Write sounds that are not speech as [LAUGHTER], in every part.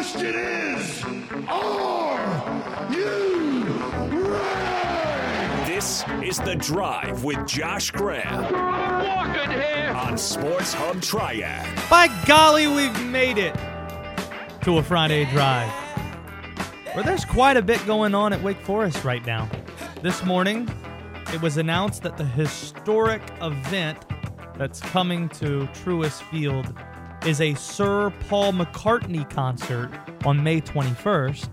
question is, are you ready? This is The Drive with Josh Graham Walking here. on Sports Hub Triad. By golly, we've made it to a Friday drive where there's quite a bit going on at Wake Forest right now. This morning, it was announced that the historic event that's coming to Truist Field is a Sir Paul McCartney concert on May 21st.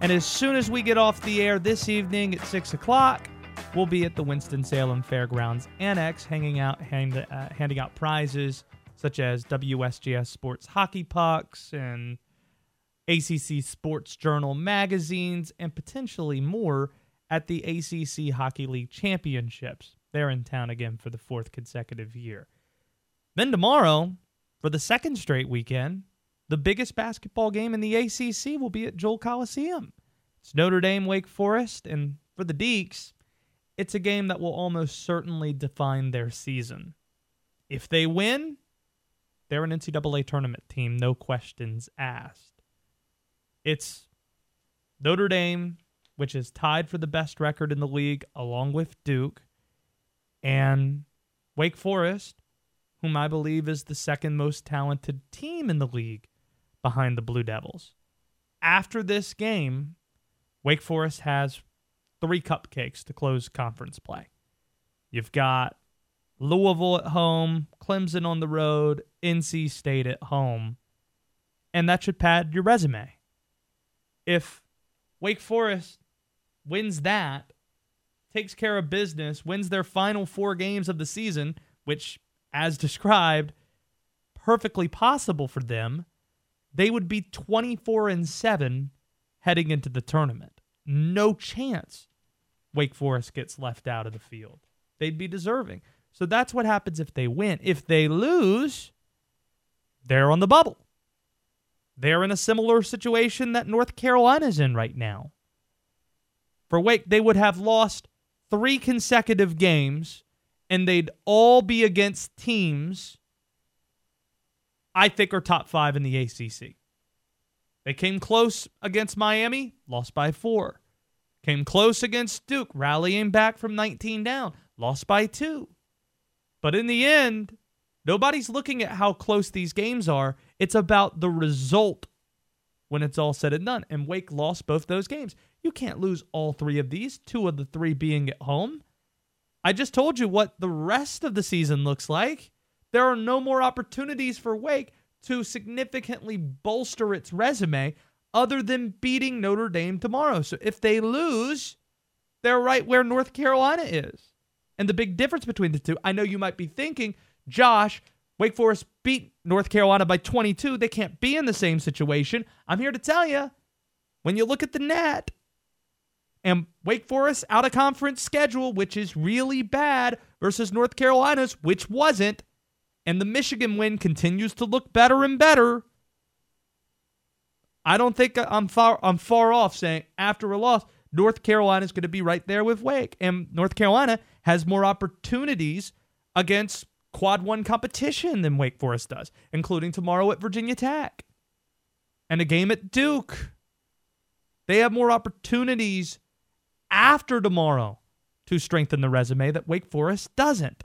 And as soon as we get off the air this evening at 6 o'clock, we'll be at the Winston-Salem Fairgrounds Annex hanging out, uh, handing out prizes such as WSJS Sports Hockey Pucks and ACC Sports Journal magazines, and potentially more at the ACC Hockey League Championships. They're in town again for the fourth consecutive year. Then tomorrow, for the second straight weekend, the biggest basketball game in the ACC will be at Joel Coliseum. It's Notre Dame, Wake Forest, and for the Deacs, it's a game that will almost certainly define their season. If they win, they're an NCAA tournament team, no questions asked. It's Notre Dame, which is tied for the best record in the league, along with Duke, and Wake Forest, whom I believe is the second most talented team in the league behind the Blue Devils. After this game, Wake Forest has three cupcakes to close conference play. You've got Louisville at home, Clemson on the road, NC State at home, and that should pad your resume. If Wake Forest wins that, takes care of business, wins their final four games of the season, which, as described, perfectly possible for them, they would be 24 and 7 heading into the tournament. No chance Wake Forest gets left out of the field. They'd be deserving. So that's what happens if they win. If they lose, they're on the bubble. They're in a similar situation that North Carolina's in right now. For Wake, they would have lost three consecutive games, and they'd all be against teams I think are top five in the ACC. They came close against Miami, lost by four. Came close against Duke, rallying back from 19 down, lost by two. But in the end, nobody's looking at how close these games are. It's about the result when it's all said and done. And Wake lost both those games. You can't lose all three of these, two of the three being at home. I just told you what the rest of the season looks like. There are no more opportunities for Wake to significantly bolster its resume other than beating Notre Dame tomorrow. So if they lose, they're right where North Carolina is. And the big difference between the two, I know you might be thinking, Josh, Wake Forest beat North Carolina by 22. They can't be in the same situation. I'm here to tell you, when you look at the net and Wake Forest out of conference schedule, which is really bad, versus North Carolina's, which wasn't, and the Michigan win continues to look better and better. I don't think I'm far I'm far off saying after a loss, North Carolina is going to be right there with Wake, and North Carolina has more opportunities against quad one competition than Wake Forest does, including tomorrow at Virginia Tech and a game at Duke. They have more opportunities after tomorrow to strengthen the resume that Wake Forest doesn't.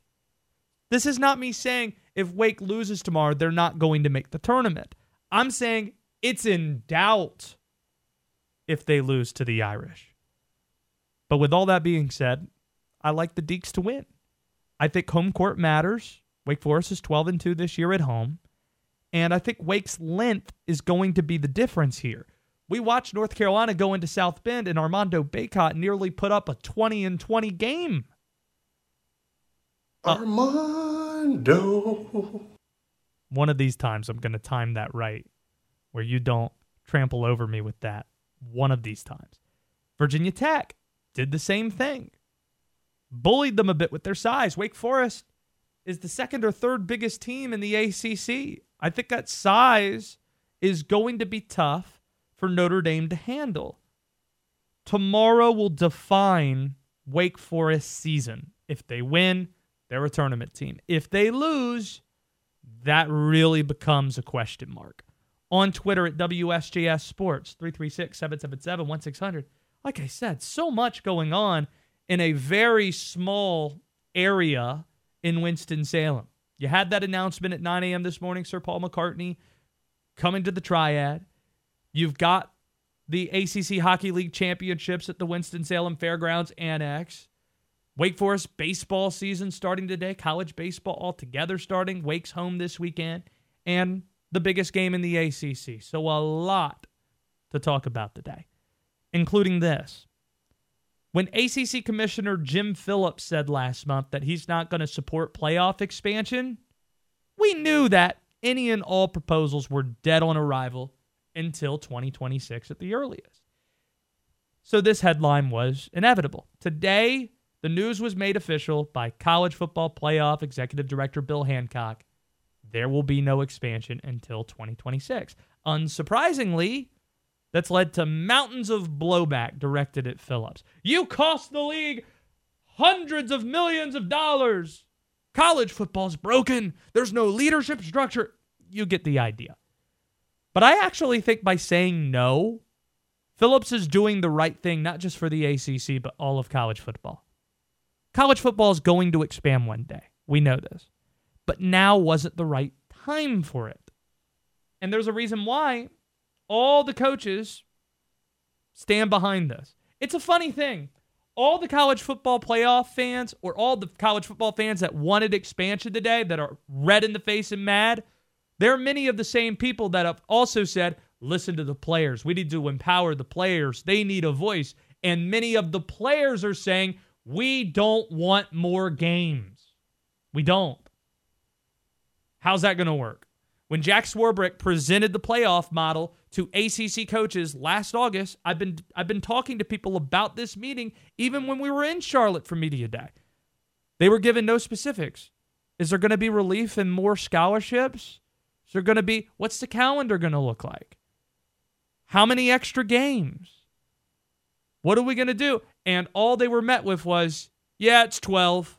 This is not me saying if Wake loses tomorrow, they're not going to make the tournament. I'm saying it's in doubt if they lose to the Irish. But with all that being said, I like the Deacs to win. I think home court matters. Wake Forest is 12 and 2 this year at home. And I think Wake's length is going to be the difference here. We watched North Carolina go into South Bend and Armando Bacot nearly put up a 20 and 20 game. Uh, Armando. One of these times I'm going to time that right where you don't trample over me with that. One of these times. Virginia Tech did the same thing. Bullied them a bit with their size. Wake Forest is the second or third biggest team in the ACC. I think that size is going to be tough for Notre Dame to handle. Tomorrow will define Wake Forest season. If they win, they're a tournament team. If they lose, that really becomes a question mark. on Twitter at WSJS Sports, 336 777 1600. Like I said, so much going on in a very small area in Winston-Salem. You had that announcement at 9 a.m. this morning, Sir Paul McCartney coming to the Triad. You've got the ACC Hockey League Championships at the Winston-Salem Fairgrounds Annex. Wake Forest baseball season starting today, college baseball altogether starting. Wake's home this weekend, and the biggest game in the ACC. So, a lot to talk about today, including this. When ACC Commissioner Jim Phillips said last month that he's not going to support playoff expansion, we knew that any and all proposals were dead on arrival until 2026 at the earliest. So this headline was inevitable. Today, the news was made official by College Football Playoff Executive Director Bill Hancock. There will be no expansion until 2026. Unsurprisingly, that's led to mountains of blowback directed at Phillips. You cost the league hundreds of millions of dollars. College football's broken. There's no leadership structure. You get the idea. But I actually think by saying no, Phillips is doing the right thing, not just for the ACC, but all of college football. College football is going to expand one day. We know this. But now wasn't the right time for it. And there's a reason why all the coaches stand behind this. It's a funny thing. All the college football playoff fans, or all the college football fans that wanted expansion today, that are red in the face and mad, there are many of the same people that have also said, listen to the players. We need to empower the players. They need a voice. And many of the players are saying, we don't want more games. We don't. How's that going to work? When Jack Swarbrick presented the playoff model to ACC coaches last August, I've been I've been talking to people about this meeting even when we were in Charlotte for media day. They were given no specifics. Is there going to be relief and more scholarships? Is there going to be what's the calendar going to look like? How many extra games? What are we going to do? And all they were met with was, yeah, it's 12.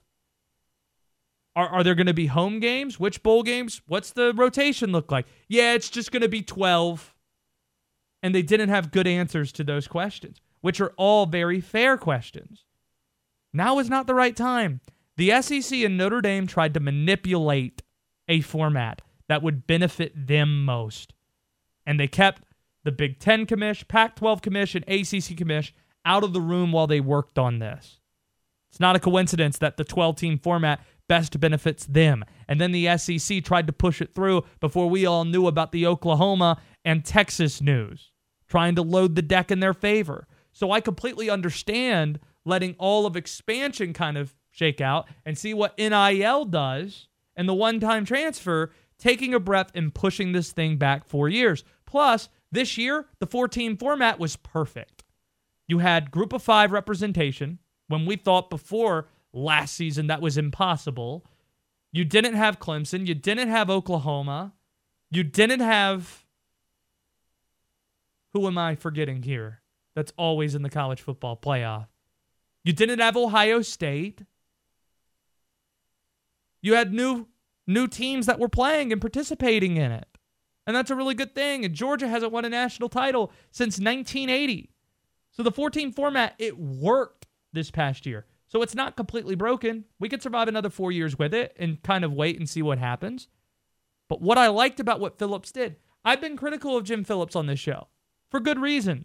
Are, are there going to be home games? Which bowl games? What's the rotation look like? Yeah, it's just going to be 12. And they didn't have good answers to those questions, which are all very fair questions. Now is not the right time. The SEC and Notre Dame tried to manipulate a format that would benefit them most. And they kept the Big Ten commish, Pac 12 commission, and ACC commish out of the room while they worked on this. It's not a coincidence that the 12 team format best benefits them. And then the SEC tried to push it through before we all knew about the Oklahoma and Texas news, trying to load the deck in their favor. So I completely understand letting all of expansion kind of shake out and see what NIL does and the one time transfer, taking a breath and pushing this thing back four years. Plus, this year, the 14 format was perfect. You had group of five representation when we thought before last season that was impossible. You didn't have Clemson. You didn't have Oklahoma. You didn't have. Who am I forgetting here? That's always in the college football playoff. You didn't have Ohio State. You had new new teams that were playing and participating in it. And that's a really good thing. And Georgia hasn't won a national title since 1980. So the 14 format, it worked this past year. So it's not completely broken. We could survive another four years with it and kind of wait and see what happens. But what I liked about what Phillips did, I've been critical of Jim Phillips on this show for good reason.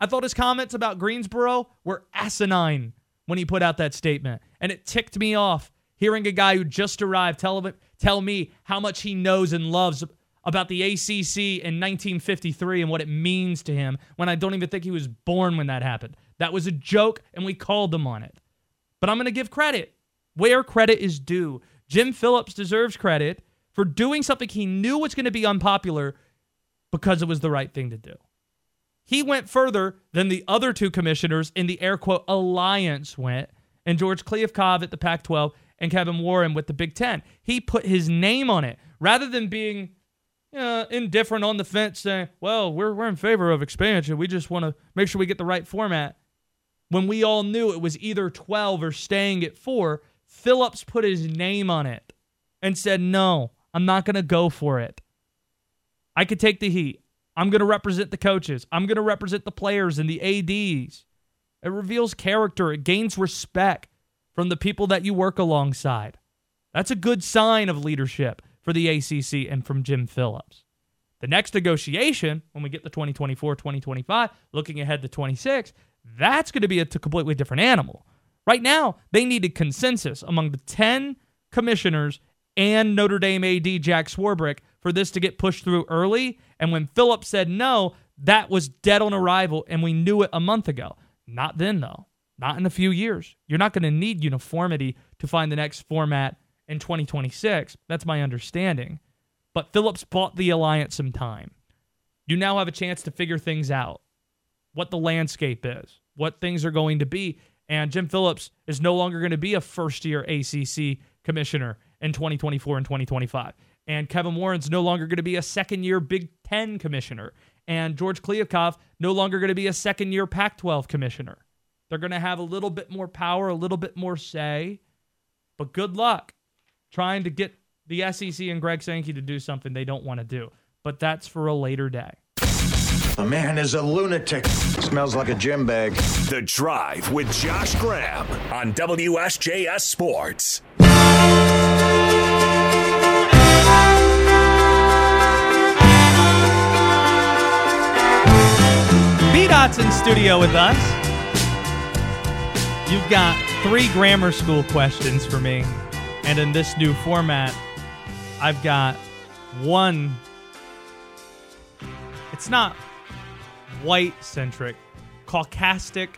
I thought his comments about Greensboro were asinine when he put out that statement. And it ticked me off hearing a guy who just arrived tell, tell me how much he knows and loves about the ACC in 1953 and what it means to him when I don't even think he was born when that happened. That was a joke, and we called him on it. But I'm going to give credit where credit is due. Jim Phillips deserves credit for doing something he knew was going to be unpopular because it was the right thing to do. He went further than the other two commissioners in the air quote alliance went, and George Kliavkoff at the Pac 12 and Kevin Warren with the Big Ten. He put his name on it rather than being uh, indifferent on the fence saying, well, we're, we're in favor of expansion. We just want to make sure we get the right format when we all knew it was either 12 or staying at four, Phillips put his name on it and said, No, I'm not going to go for it. I could take the heat. I'm going to represent the coaches. I'm going to represent the players and the ADs. It reveals character. It gains respect from the people that you work alongside. That's a good sign of leadership for the ACC and from Jim Phillips. The next negotiation, when we get to 2024, 2025, looking ahead to 26, that's going to be a completely different animal. Right now, they needed consensus among the 10 commissioners and Notre Dame AD Jack Swarbrick for this to get pushed through early. And when Phillips said no, that was dead on arrival, and we knew it a month ago. Not then, though. Not in a few years. You're not going to need uniformity to find the next format in 2026. That's my understanding. But Phillips bought the alliance some time. You now have a chance to figure things out what the landscape is, what things are going to be. And Jim Phillips is no longer going to be a first year ACC commissioner in 2024 and 2025. And Kevin Warren's no longer going to be a second year Big Ten commissioner. And George Kliavkoff no longer going to be a second year Pac 12 commissioner. They're going to have a little bit more power, a little bit more say. But good luck trying to get the SEC and Greg Sankey to do something they don't want to do. But that's for a later day. The man is a lunatic. Smells like a gym bag. The Drive with Josh Graham on WSJS Sports. B Dot's in studio with us. You've got three grammar school questions for me. And in this new format, I've got one. It's not white centric, caucastic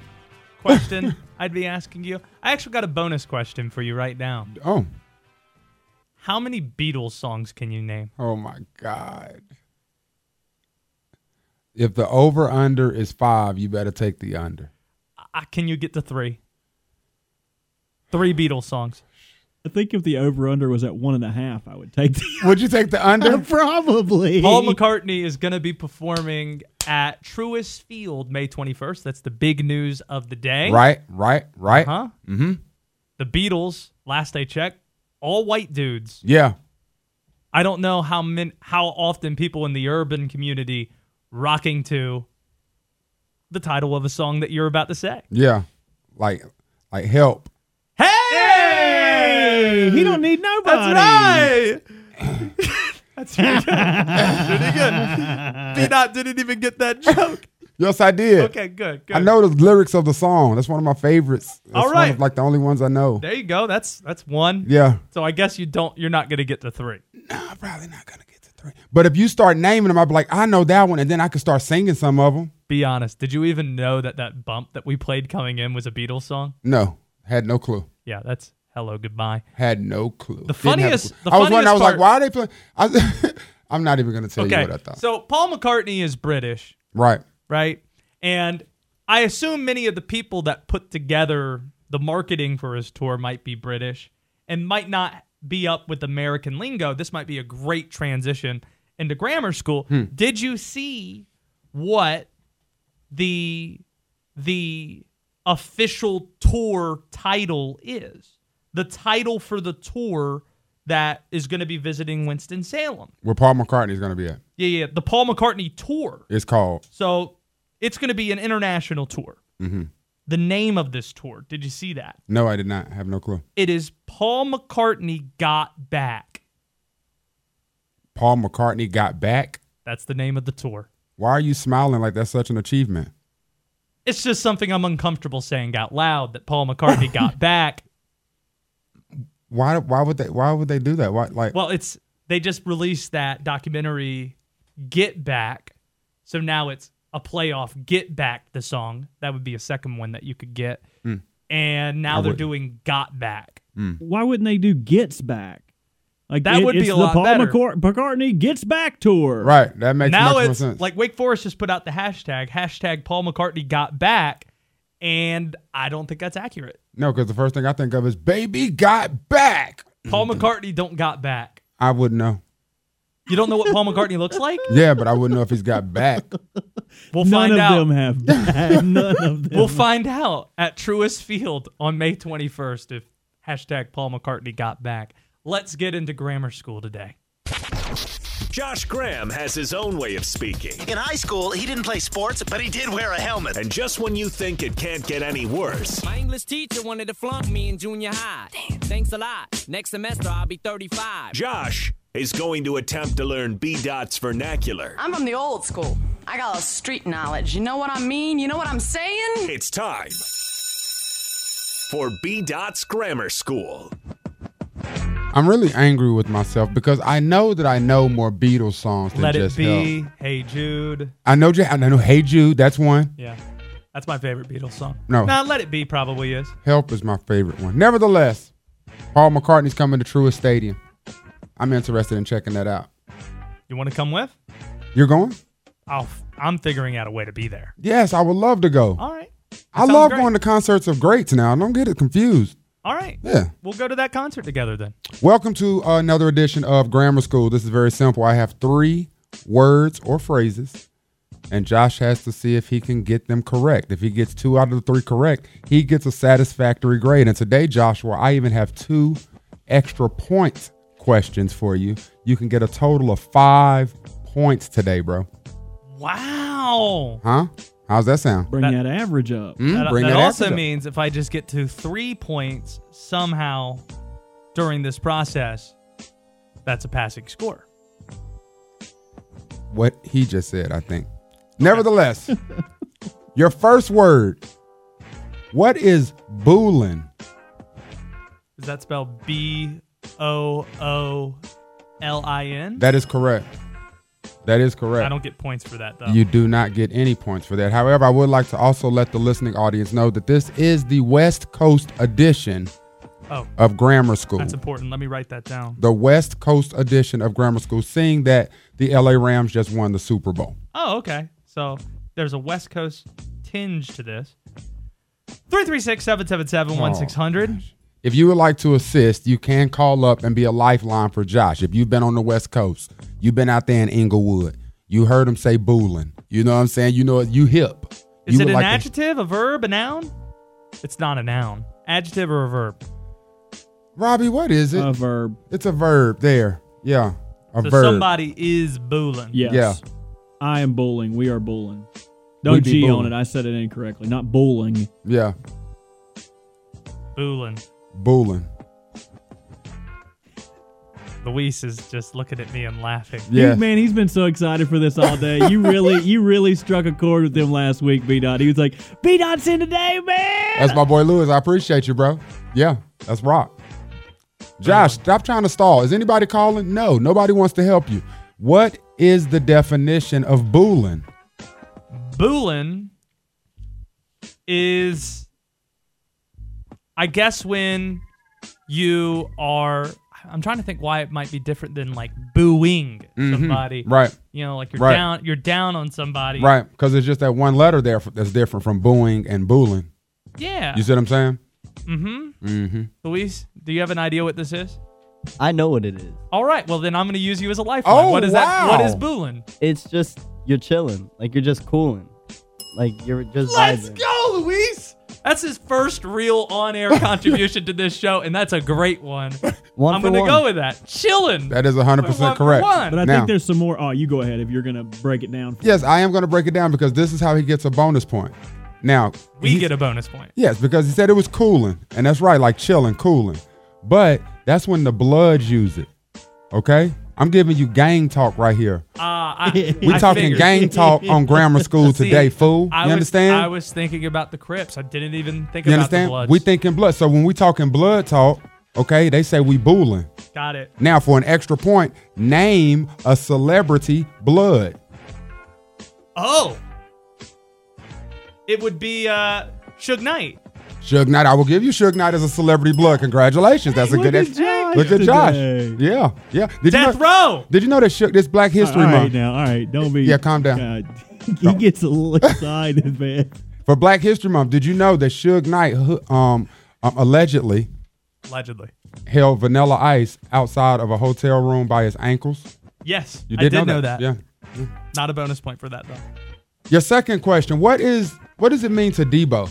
question [LAUGHS] I'd be asking you. I actually got a bonus question for you right now. Oh, How many Beatles songs can you name? oh my God. If the over under is five, you better take the under. Uh, can you get to three? Three Beatles songs. I think if the over under was at one and a half, I would take the [LAUGHS] Would you take the under? [LAUGHS] probably. Paul McCartney is going to be performing at Truist Field May 21st. That's the big news of the day. right, right, right. Huh? Mm-hmm. The Beatles, last I checked, all white dudes. Yeah. I don't know how min- how often people in the urban community rocking to the title of a song that you're about to say. Yeah. Like like help. Hey! he don't need nobody. That's right. That's pretty good. pretty good. D-Dot didn't even get that joke. Yes, I did. Okay, good, good. I know the lyrics of the song. That's one of my favorites. That's All one of, like the only ones I know. There you go. That's that's one. Yeah. So I guess you don't. You're not going to get to three. No, I'm probably not gonna get to three. But if you start naming them, I'll be like, I know that one, and then I can start singing some of them. Be honest. Did you even know that that bump that we played coming in was a Beatles song? No, had no clue. Yeah, that's "Hello Goodbye." Had no clue. The Didn't have a funniest- clue. the I was wondering. I was funniest like, why are they playing? I, [LAUGHS] I'm not even gonna tell you what I thought. So Paul McCartney is British, right. right? And I assume many of the people that put together the marketing for his tour might be British and might not be up with American lingo. This might be a great transition into grammar school. Hmm. Did you see what the the official tour title is? The title for the tour that is going to be visiting Winston Salem. Where Paul McCartney is gonna be at. Yeah, yeah, the Paul McCartney tour. It's called. So it's going to be an international tour. Mm-hmm. The name of this tour, did you see that? No, I did not have no clue. It is Paul McCartney Got Back. Paul McCartney got back. That's the name of the tour. Why are you smiling like that's such an achievement? It's just something I'm uncomfortable saying out loud that Paul McCartney got [LAUGHS] back. Why? Why would they? Why would they do that? Why? Like, Well, it's they just released that documentary Get Back. So now it's a playoff Get Back the song. That would be a second one that you could get. Hmm. And now I they're wouldn't. doing Got Back. Hmm. Why wouldn't they do Gets Back? Like That would be it's a lot Paul better. McCart- McCartney Gets Back tour. right? That makes now much more it's sense. like Wake Forest just put out the hashtag hashtag Paul McCartney got back, and I don't think that's accurate. no, because the first thing I think of is "Baby Got Back." Paul McCartney don't got back. I wouldn't know. You don't know what Paul McCartney looks like? [LAUGHS] Yeah, but I wouldn't know if he's got back. We'll None find of out. them have back. [LAUGHS] None of them. We'll find out at Truist Field on May 21st if hashtag Paul McCartney got back. Let's get into grammar school today. Josh Graham has his own way of speaking. In high school, he didn't play sports, but he did wear a helmet. And just when you think it can't get any worse, My English teacher wanted to flunk me in junior high. Thanks a lot. Next semester, I'll be 35. Josh is going to attempt to learn B Dot's vernacular. I'm from the old school. I got a street knowledge. You know what I mean? You know what I'm saying? It's time for B Dot's Grammar School. I'm really angry with myself because I know that I know more Beatles songs than Let it be. Help. Hey Jude. I know, I know. Hey Jude, that's one. Yeah. That's my favorite Beatles song. No. Nah, Let It Be probably is. Help is my favorite one. Nevertheless, Paul McCartney's coming to Truist Stadium. I'm interested in checking that out. You want to come with? You're going? I'll, I'm figuring out a way to be there. Yes, I would love to go. All right. I love great. going to concerts of greats now. Don't get it confused. All right. Yeah. We'll go to that concert together then. Welcome to another edition of Grammar School. This is very simple. I have three words or phrases, and Josh has to see if he can get them correct. If he gets two out of the three correct, he gets a satisfactory grade. And today, Joshua, I even have two extra point questions for you. You can get a total of five points today, bro. Wow. Huh? How's that sound? Bring That- that, average up. Hmm? That, Bring that that also up. means if I just get to three points somehow during this process, that's a passing score. what he just said, I think. Nevertheless, [LAUGHS] your first word. What is boolin? Is that spelled B O O L I N? That is correct. That is correct. I don't get points for that though. You do not get any points for that. However, I would like to also let the listening audience know that this is the West Coast edition oh, of Grammar School. that's important. Let me write that down. the West Coast edition of Grammar School, seeing that the LA Rams just won the Super Bowl. Oh, okay. So there's a West Coast tinge to this. 336 777 1600. If you would like to assist, you can call up and be a lifeline for Josh. If you've been on the West Coast, you've been out there in Inglewood, you heard him say boolin. You know what I'm saying? You know you hip. Is You it an like to- adjective, a verb, a noun? It's not a noun. Adjective or a verb? Robbie, what is it? A verb. it's a verb there. Yeah. A so verb. somebody is booling. Yes. Yeah. I am bowling. We are bowling. Don't be G on it. I said it incorrectly. Not bowling. Yeah. Booling. Boolin. Luis is just looking at me and laughing. Yeah. Dude, man, he's been so excited for this all day. You really, [LAUGHS] you really struck a chord with him last week, B Dot. He was like, B Dot's in today, man. That's my boy Lewis. I appreciate you, bro. Yeah, that's rock. Josh, uh-huh. stop trying to stall. Is anybody calling? No, nobody wants to help you. What is the definition of boolin? Boolin is, I guess, when you are. I'm trying to think why it might be different than like booing somebody. Mm-hmm. Right, You know, like you're Right. down. You're down on somebody. right. Because it's just that one letter there that's different from booing and booling. Yeah. You see what I'm saying? Mm-hmm. Mm-hmm. Luis, do you have an idea what this is? I know what it is. All right. Well, then I'm going to use you as a lifeline. Oh, what is that? What is wow. boolin? It's just you're chilling, like you're just cooling, like you're just. Let's vibing. go, Luis. That's his first real on-air [LAUGHS] contribution to this show, and that's a great one. One I'm gonna go with that. Chilling. That is 100% One correct. one. But I Now- think there's some more. Oh, you go ahead if you're gonna break it down. Yes, I am going to break it down because this is how he gets a bonus point. Now, we get a bonus point. Yes, because he said it was cooling, and that's right, like chilling, cooling. But that's when the Bloods use it. Okay, I'm giving you gang talk right here. Uh, I, We I talking figured. gang talk on grammar school [LAUGHS] See, today, fool. I You was, understand? I was thinking about the Crips. I didn't even think you about the understand? Bloods. We thinking blood. So when we talking blood talk, okay, they say we booling. Got it. Now for an extra point, name a celebrity blood. Oh, it would be uh, Suge Knight. Suge Knight, I will give you Suge Knight as a celebrity blood. Congratulations, that's a Look good. at ex- Josh Look at Josh. today. Yeah, yeah. Did Death you know? Row. Did you know that Suge, this Black All History right Month? now, all right. Don't be. Yeah, calm down. God. [LAUGHS] he gets a little [LAUGHS] excited, man. For Black History Month, did you know that Suge Knight um, um, allegedly Allegedly. held Vanilla Ice outside of a hotel room by his ankles? Yes, You I did, did know that. Yeah. Not a bonus point for that though. Your second question: What is what does it mean to Debo?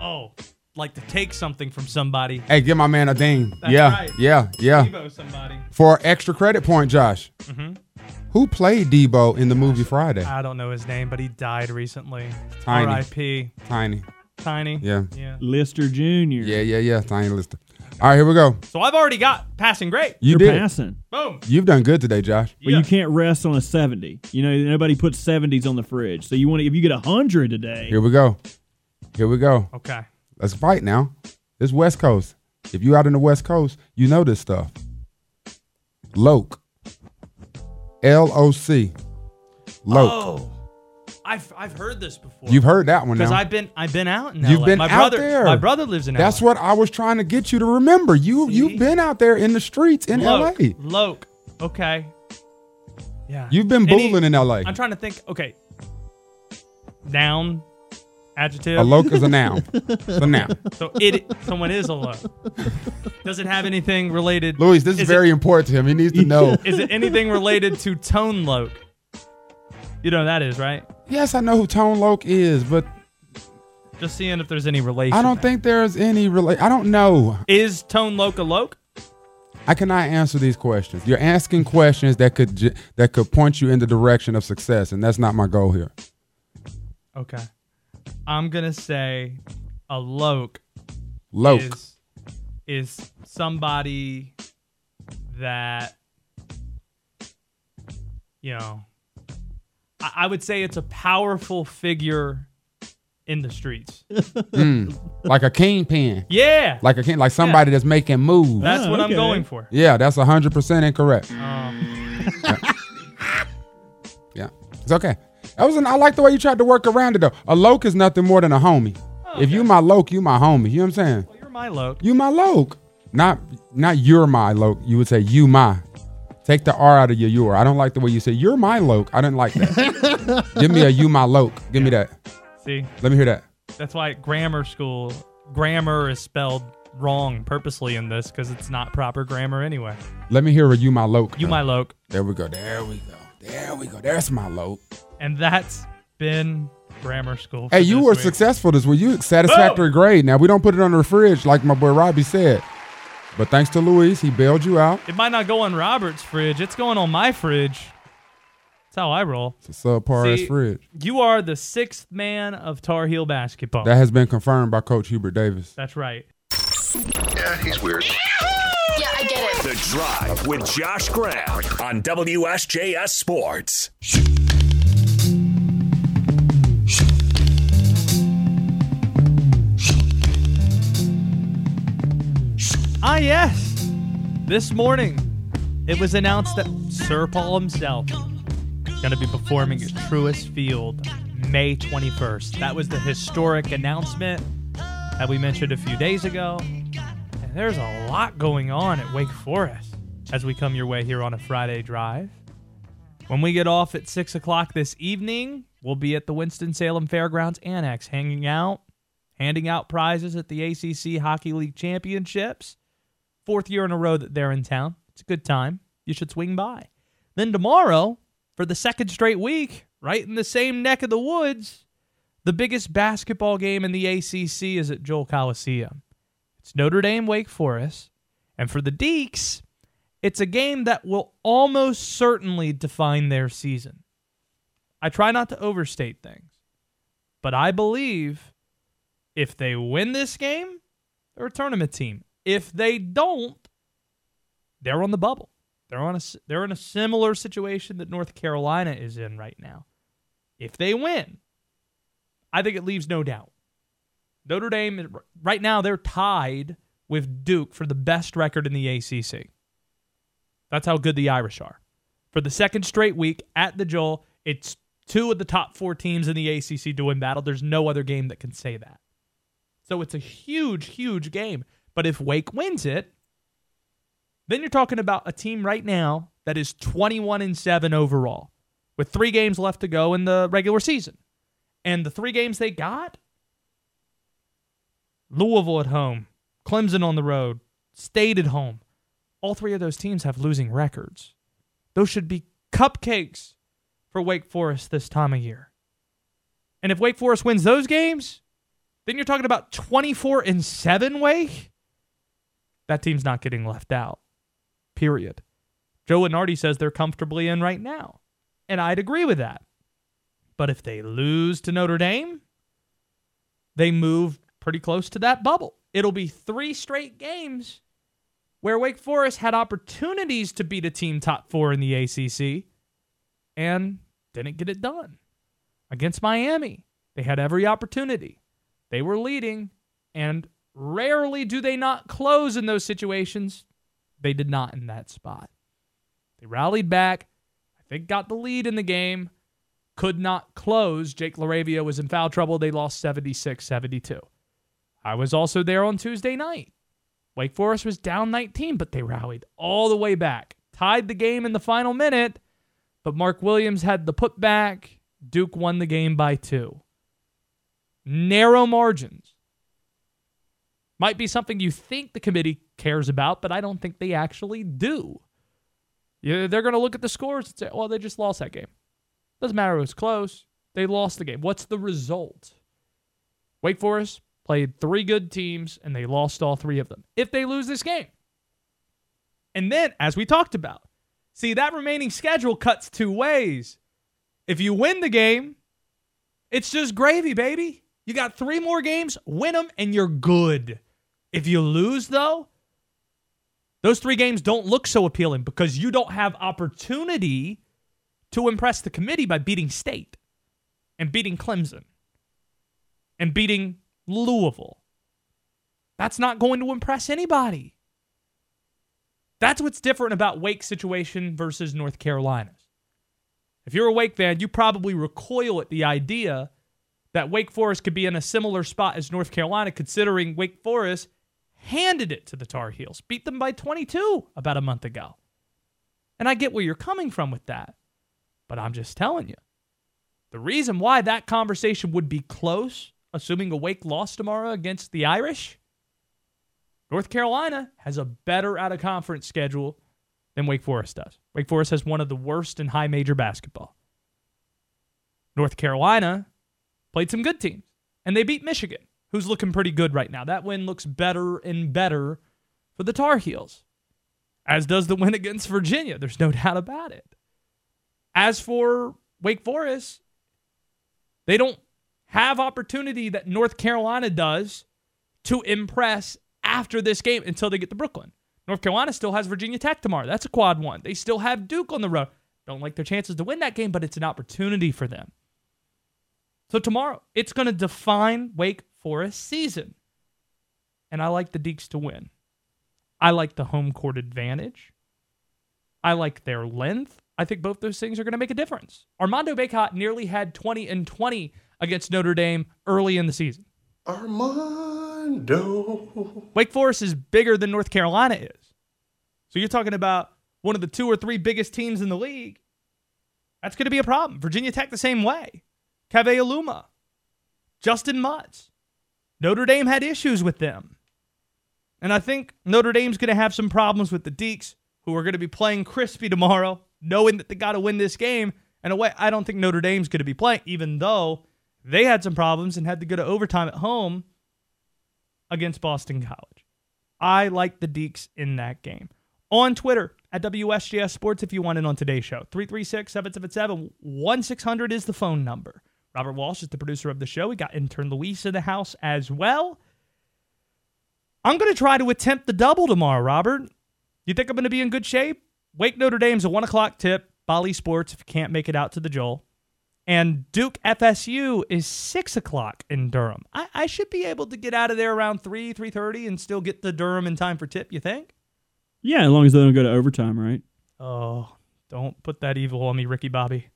Oh, like to take something from somebody. Hey, give my man a ding. That's yeah, right. yeah, yeah. Debo somebody. For extra credit point, Josh. Mm-hmm. Who played Debo in the movie Friday? I don't know his name, but he died recently. Tiny. R.I.P. Tiny. Tiny. Yeah. Yeah. Lister Jr. Yeah, yeah, yeah. Tiny Lister. All right, here we go. So I've already got passing great. You You're did. passing. Boom. You've done good today, Josh. But you can't rest on a 70. You know, nobody puts 70s on the fridge. So you want to, if you get a 100 today, Here we go. Here we go. Okay. Let's fight now. This West Coast. If you out in the West Coast, you know this stuff. Loc. L O C. Loc. Oh, I've I've heard this before. You've heard that one now. because. I've been I've been out in You've LA. been my out brother, there. My brother lives in That's what I was trying to get you to remember. You you've been out there in the streets in Loke. LA. Loc. Okay. Yeah. You've been Any- booling in LA. I'm trying to think. Okay. Noun. Adjective. A loc is a noun. It's a noun. So it someone is a loc. Does it have anything related? Luis, this is, it- very important to him. He needs to [LAUGHS] know. Is it anything related to Tone Loc? You know who that is, right? yes, I know who Tone Loc is, but Just seeing if there's any relation. I don't think there's any relate. I don't know. Is Tone Loc a loc? I cannot answer these questions. You're asking questions that could that could point you in the direction of success, and that's not my goal here. Okay. I'm gonna say a loc Loc. is is somebody that you know I, I would say it's a powerful figure in the streets. [LAUGHS] Mm, like a kingpin. Yeah. Like a king, like somebody that's making moves. That's what I'm going for. yeah, that's hundred percent incorrect. Um, [LAUGHS] Yeah, it's okay. That was an, I like the way you tried to work around it though. A loc is nothing more than a homie. If you my loc, you my homie. You know what I'm saying? well, you're my loc. You my loc. Not not you're my loc. You would say you my. Take the R out of your your. I don't like the way you say you're my loc. I didn't like that. [LAUGHS] Give me a you my loc. Give me that. See, Let me hear that. that's why grammar school grammar is spelled wrong purposely in this because it's not proper grammar anyway. Let me hear a you my loc. You my loc, There we go. There we go. There we go. There's my loc. And that's been grammar school. for Hey, you this were week. successful this week. You satisfactory grade. Now we don't put it on the fridge like my boy Robbie said. But thanks to Luis, he bailed you out. It might not go on Robert's fridge. It's going on my fridge. That's how I roll. It's a subpar ass See, fridge. You are the sixth man of Tar Heel basketball. That has been confirmed by Coach Hubert Davis. That's right. Yeah, he's weird. Yeah, I get it. The Drive with Josh Graham on WSJS Sports. Ah, yes. This morning, it was announced that Sir Paul himself is going to be performing at Truist Field May 21st. That was the historic announcement that we mentioned a few days ago. And there's a lot going on at Wake Forest as we come your way here on a Friday drive. When we get off at 6 o'clock this evening, we'll be at the Winston-Salem Fairgrounds Annex hanging out, handing out prizes at the ACC Hockey League Championships. Fourth year in a row that they're in town. It's a good time. You should swing by. Then tomorrow, for the second straight week, right in the same neck of the woods, the biggest basketball game in the ACC is at Joel Coliseum. It's Notre Dame Wake Forest. And for the Deacs, it's a game that will almost certainly define their season. I try not to overstate things, but I believe if they win this game, they're a tournament team. If they don't, they're on the bubble. They're on a they're in a similar situation that North Carolina is in right now. If they win, I think it leaves no doubt. Notre Dame right now they're tied with Duke for the best record in the ACC. That's how good the Irish are. For the second straight week at the Joel, it's two of the top four teams in the ACC doing battle. There's no other game that can say that. So it's a huge, huge game. But if Wake wins it, then you're talking about a team right now that is 21 and 7 overall with 3 games left to go in the regular season. And the 3 games they got Louisville at home, Clemson on the road, State at home. All three of those teams have losing records. Those should be cupcakes for Wake Forest this time of year. And if Wake Forest wins those games, then you're talking about 24 and 7 Wake. That team's not getting left out. Period. Joe Lunardi says they're comfortably in right now. And I'd agree with that. But if they lose to Notre Dame, they move pretty close to that bubble. It'll be three straight games where Wake Forest had opportunities to beat a team top four in the ACC and didn't get it done. Against Miami, they had every opportunity. They were leading, and rarely do they not close in those situations. They did not in that spot. They rallied back. I think got the lead in the game. Could not close. Jake LaRavia was in foul trouble. They lost 76 72. I was also there on Tuesday night. Wake Forest was down 19, but they rallied all the way back. Tied the game in the final minute, but Mark Williams had the putback. Duke won the game by two. Narrow margins. Might be something you think the committee cares about, but I don't think they actually do. They're going to look at the scores and say, well, they just lost that game. Doesn't matter it was close. They lost the game. What's the result? Wake Forest played three good teams and they lost all three of them. If they lose this game. And then, as we talked about, see, that remaining schedule cuts two ways. If you win the game, it's just gravy, baby. You got three more games, win them, and you're good. If you lose, though, those three games don't look so appealing because you don't have opportunity to impress the committee by beating State and beating Clemson and beating Louisville. That's not going to impress anybody. That's what's different about Wake's situation versus North Carolina's. If you're a Wake fan, you probably recoil at the idea that Wake Forest could be in a similar spot as North Carolina, considering Wake Forest handed it to the Tar Heels, beat them by 22 about a month ago. And I get where you're coming from with that. But I'm just telling you, the reason why that conversation would be close, assuming a Wake loss tomorrow against the Irish, North Carolina has a better out of conference schedule than Wake Forest does. Wake Forest has one of the worst in high major basketball. North Carolina played some good teams, and they beat Michigan, who's looking pretty good right now. That win looks better and better for the Tar Heels, as does the win against Virginia. There's no [LAUGHS] doubt about it. As for Wake Forest, they don't have opportunity that North Carolina does to impress after this game until they get to Brooklyn. North Carolina still has Virginia Tech tomorrow. That's a quad one. They still have Duke on the road. Don't like their chances to win that game, but it's an opportunity for them. So tomorrow, it's going to define Wake Forest season. And I like the Deacs to win. I like the home court advantage. I like their length. I think both those things are going to make a difference. Armando Bacot nearly had 20 and 20 against Notre Dame early in the season. Armando. Wake Forest is bigger than North Carolina is. So you're talking about one of the two or three biggest teams in the league. That's going to be a problem. Virginia Tech the same way. Keve Aluma, Justyn Mutts. Notre Dame had issues with them. And I think Notre Dame's going to have some problems with the Deacs, who are going to be playing crispy tomorrow, knowing that they got to win this game. And way, I don't think Notre Dame's going to be playing, even though they had some problems and had to go to overtime at home against Boston College. I like the Deacs in that game. On Twitter at WSJS Sports if you want in on today's show. 336 777 1600 is the phone number. Robert Walsh is the producer of the show. We got intern Luis in the house as well. I'm going to try to attempt the double tomorrow, Robert. You think I'm going to be in good shape? Wake Notre Dame's a 1 o'clock tip. Bally Sports if you can't make it out to the Joel. And Duke FSU is 6 o'clock in Durham. I, I should be able to get out of there around 3, 3.30 and still get to Durham in time for tip, you think? Yeah, as long as they don't go to overtime, right? Oh, don't put that evil on me, Ricky Bobby.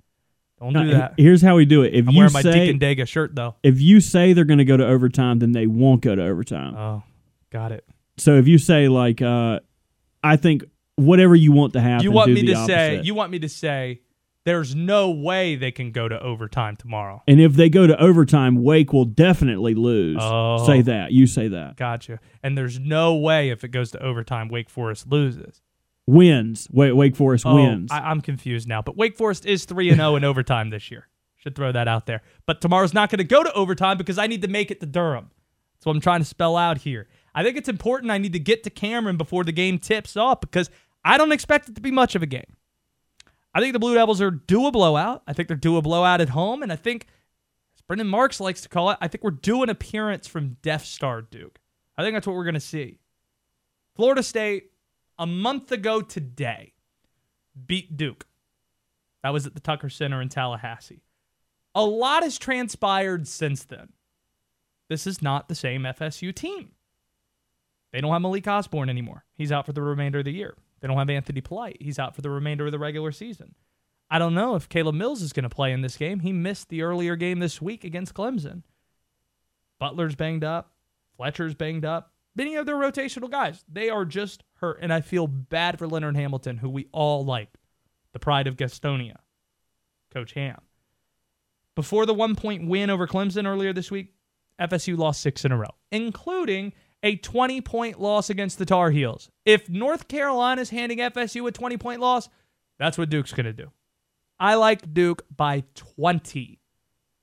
Don't No, do that. Here's how we do it. If I'm you wearing my say Deacon Dega shirt, though. if you say they're going to go to overtime, then they won't go to overtime. Oh, got it. so if you say like, uh, I think whatever you want to happen, You want me to say? You want me to say? There's no way they can go to overtime tomorrow. and if they go to overtime, Wake will definitely lose. Oh. Say that. You say that. Gotcha. And there's no way if it goes to overtime, Wake Forest loses. Wins. Wake, Wake Forest Oh, wins. I, I'm confused now. But Wake Forest is three and zero in [LAUGHS] overtime this year. Should throw that out there. But tomorrow's not going to go to overtime because I need to make it to Durham. That's what I'm trying to spell out here. I think it's important I need to get to Cameron before the game tips off because I don't expect it to be much of a game. I think the Blue Devils are due a blowout. I think they're due a blowout at home. And I think, as Brendan Marks likes to call it, I think we're due an appearance from Death Star Duke. I think that's what we're going to see. Florida State, a month ago today, beat Duke. That was at the Tucker Center in Tallahassee. A lot has transpired since then. This is not the same FSU team. They don't have Malik Osborne anymore. He's out for the remainder of the year. They don't have Anthony Polite. He's out for the remainder of the regular season. I don't know if Caleb Mills is going to play in this game. He missed the earlier game this week against Clemson. Butler's banged up. Fletcher's banged up. Many of their rotational guys, they are just hurt. And I feel bad for Leonard Hamilton, who we all like, the pride of Gastonia, Coach Ham. Before the one point win over Clemson earlier this week, FSU lost six in a row, including a 20 point loss against the Tar Heels. If North Carolina's handing FSU a 20 point loss, that's what Duke's going to do. I like Duke by 20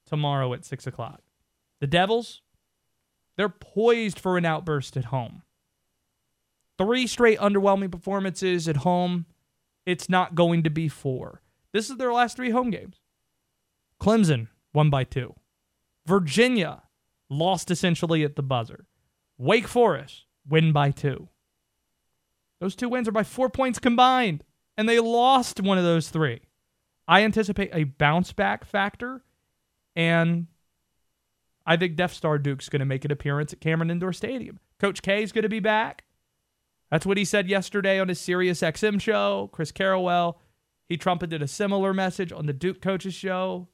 tomorrow at 6 o'clock. The Devils, they're poised for an outburst at home. Three straight underwhelming performances at home. It's not going to be four. This is their last three home games. Clemson won by two. Virginia lost essentially at the buzzer. Wake Forest win by two. Those two wins are by four points combined, and they lost one of those three. I anticipate a bounce back factor, and I think Death Star Duke's going to make an appearance at Cameron Indoor Stadium. Coach K is going to be back. That's what he said yesterday on his Sirius XM show. Chris Carrawell, he trumpeted a similar message on the Duke coaches show.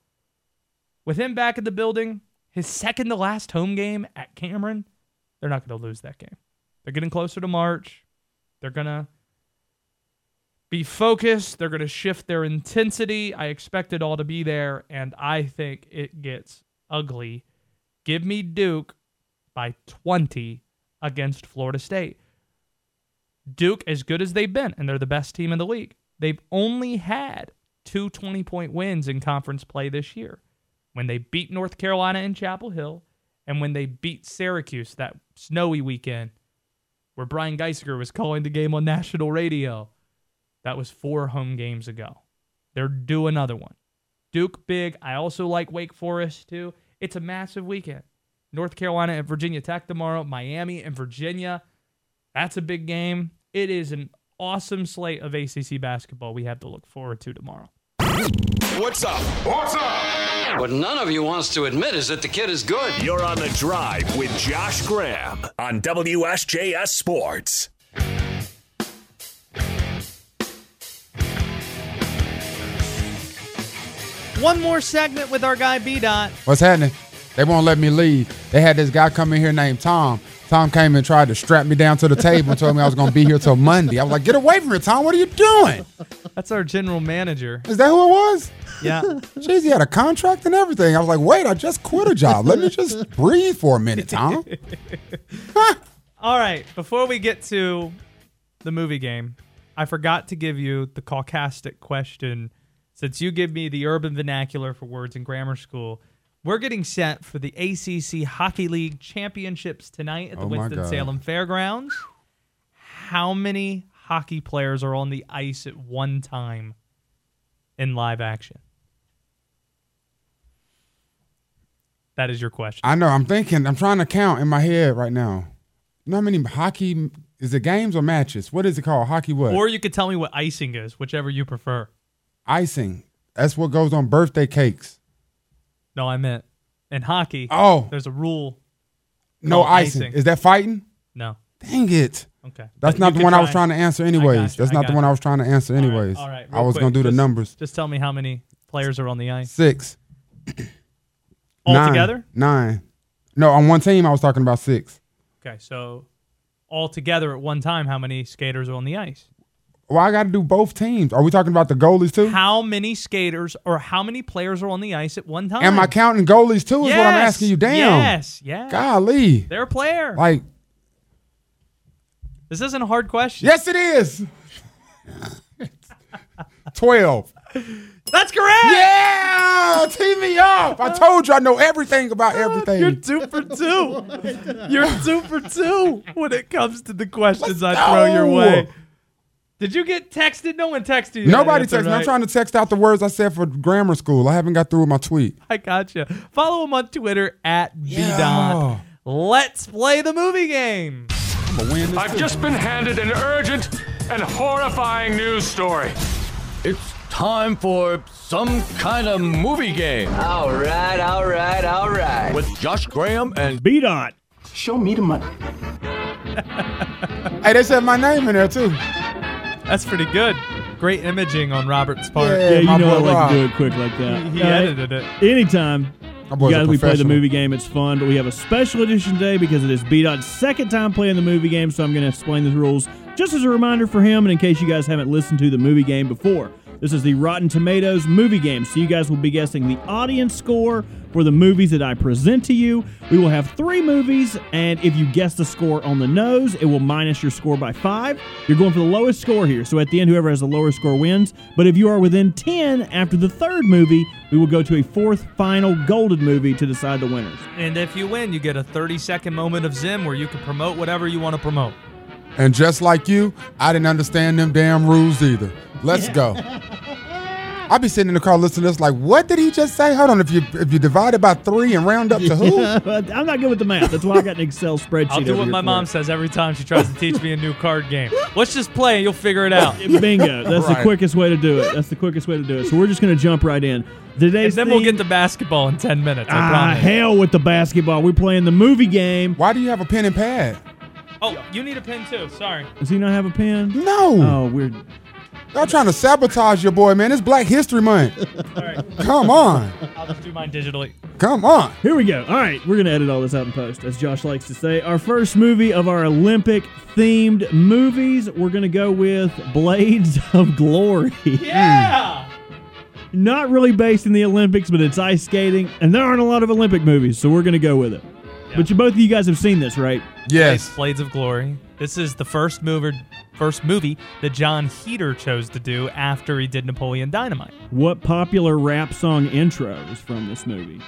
With him back in the building, his second to last home game at Cameron, they're not going to lose that game. They're getting closer to March. They're going to be focused. They're going to shift their intensity. I expect it all to be there, and I think it gets ugly. Give me Duke by 20 against Florida State. Duke, as good as they've been, and they're the best team in the league, they've only had two 20 point wins in conference play this year when they beat North Carolina in Chapel Hill and when they beat Syracuse that snowy weekend where Brian Geisiger was calling the game on national radio. That was four home games ago. They're due another one. Duke big. I also like Wake Forest too. It's a massive weekend. North Carolina and Virginia Tech tomorrow, Miami and Virginia. That's a big game. It is an awesome slate of ACC basketball we have to look forward to tomorrow. What's up? What's up? What none of you wants to admit is that the kid is good. You're on the drive with Josh Graham on WSJS Sports. One more segment with our guy B Dot. What's happening? They won't let me leave. They had this guy come in here named Tom. Tom came and tried to strap me down to the table and told me I was going to be here till Monday. I was like, get away from me, Tom. What are you doing? That's our general manager. Is that who it was? Yeah. Jeez, he had a contract and everything. I was like, wait, I just quit a job. Let me just breathe for a minute, Tom. [LAUGHS] [LAUGHS] All right. Before we get to the movie game, I forgot to give you the caucastic question. Since you give me the urban vernacular for words in grammar school, we're getting set for the ACC Hockey League Championships tonight at the Oh Winston-Salem Fairgrounds. How many hockey players are on the ice at one time in live action? That is your question. I know. I'm thinking. I'm trying to count in my head right now. You know how many hockey is it games or matches? What is it called? Hockey what? Or you could tell me what icing is, whichever you prefer. Icing. That's what goes on birthday cakes. No, I meant in hockey. Oh. there's a rule. No called icing. Is that fighting? No. Dang it. Okay. That's But not the one I was trying to answer anyways. That's I not the one you. I was trying to answer anyways. All right. I was going to do the numbers. Just tell me how many players are on the ice. Six. All Nine. together? Nine. No, on one team I was talking about six. Okay, so all together at one time, how many skaters are on the ice? Well, I got to do both teams. Are we talking about the goalies too? How many skaters or how many players are on the ice at one time? Am I counting goalies too? Is what I'm asking you. Damn. Yes, yes. Golly. They're a player. Like, this isn't a hard question. yes, it is. [LAUGHS] Twelve. That's correct. Yeah, tee me up. I told you I know everything about everything. You're two for two. You're two for two when it comes to the questions I Let's throw your way. Did you get texted? No one texted you. Nobody texted me. I'm trying to text out the words I said for grammar school. I haven't got through with my tweet. I gotcha. Follow him on Twitter at bdot. Let's play the movie game. I'm gonna win this. I've too. just been handed an urgent and horrifying news story. It's time for some kind of movie game. All right, all right, all right. With Josh Graham and B Dot. Show me the money. Hey, they said my name in there too. That's pretty good. Great imaging on Robert's part. Yeah. Yeah, you my know I boy like Rob. to do it quick like that. He Uh, edited it. Anytime. My boy's a Guys, we play the professional. movie game. It's fun, but we have a special edition today because it is B Dot's second time playing the movie game. So I'm going to explain the rules just as a reminder for him, and in case you guys haven't listened to the movie game before. This is the Rotten Tomatoes movie game. So you guys will be guessing the audience score for the movies that I present to you. We will have three movies, and if you guess the score on the nose, it will minus your score by five. You're going for the lowest score here. So at the end, whoever has the lower score wins. But if you are within 10 after the third movie, we will go to a fourth final golden movie to decide the winners. And if you win, you get a 30 second moment of Zim where you can promote whatever you want to promote. And just like you, I didn't understand them damn rules either. Let's go. [LAUGHS] I'll be sitting in the car listening to this like, what did he just say? Hold on, if you if you divide it by three and round up to who? [LAUGHS] I'm not good with the math. That's why I got an Excel spreadsheet. I'll do what my mom it. says every time she tries to teach me a new card game. Let's just play and you'll figure it out. [LAUGHS] Bingo. That's the quickest way to do it. That's the quickest way to do it. So we're just going to jump right in. And Today's then we'll get to basketball in 10 minutes. I ah promise. hell with the basketball. We're playing the movie game. Why do you have a pen and pad? Oh, you need a pen too. Sorry. Does he not have a pen? No. Oh, we're Y'all trying to sabotage your boy, man. It's Black History Month. [LAUGHS] All right. Come on. I'll just do mine digitally. Come on. here. We go. All right, we're gonna edit all this out in post, as Josh likes to say. Our first movie of our Olympic themed movies. We're gonna go with Blades [LAUGHS] of Glory. Yeah. Hmm. Not really based in the Olympics, but it's ice skating, and there aren't a lot of Olympic movies, so we're gonna go with it. But you both of you guys have seen this, right? Yes. Blades of Glory. This is the first mover, first movie that Jon Heder chose to do after he did Napoleon Dynamite. What popular rap song intro is from this movie?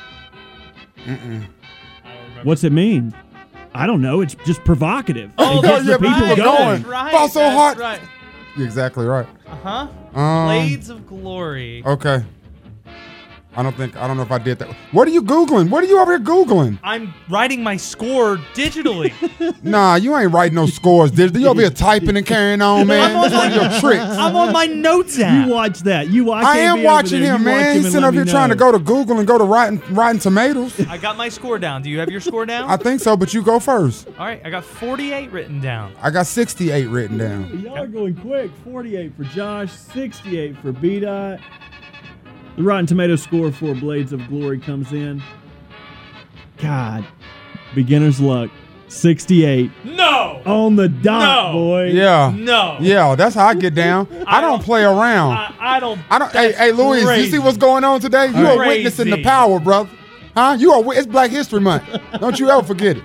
What's it mean? I don't know. It's just provocative. Oh, it gets yeah, the people people going. going. Fall so hard. Right. You're exactly right. Uh huh. Um, Blades of Glory. Okay. I don't think I don't know if I did that. What are you googling? What are you over here googling? I'm writing my score digitally. [LAUGHS] Nah, you ain't writing no scores. Did you over here typing and carrying on, man? I'm on my- your tricks. I'm on my notes app. You watch that. You watch. I am watching him, man. He's sitting up here trying to go to Google and go to Rotten Rotten Tomatoes. I got my score down. Do you have your score down? I think so, but you go first. All right, I got 48 written down. I got 68 written down. Y'all are going quick. 48 for Josh, 68 for B Dot. The Rotten Tomato score for Blades of Glory comes in. God, beginner's luck. 68 No. on the dot, No. boy. Yeah. No. Yeah, that's how I get down. [LAUGHS] I, don't, don't- play around. I, I don't. I don't. Hey, hey, Louis, you see what's going on today? You are witnessing the power, brother. Huh? You are. It's Black History Month. Don't you ever forget it.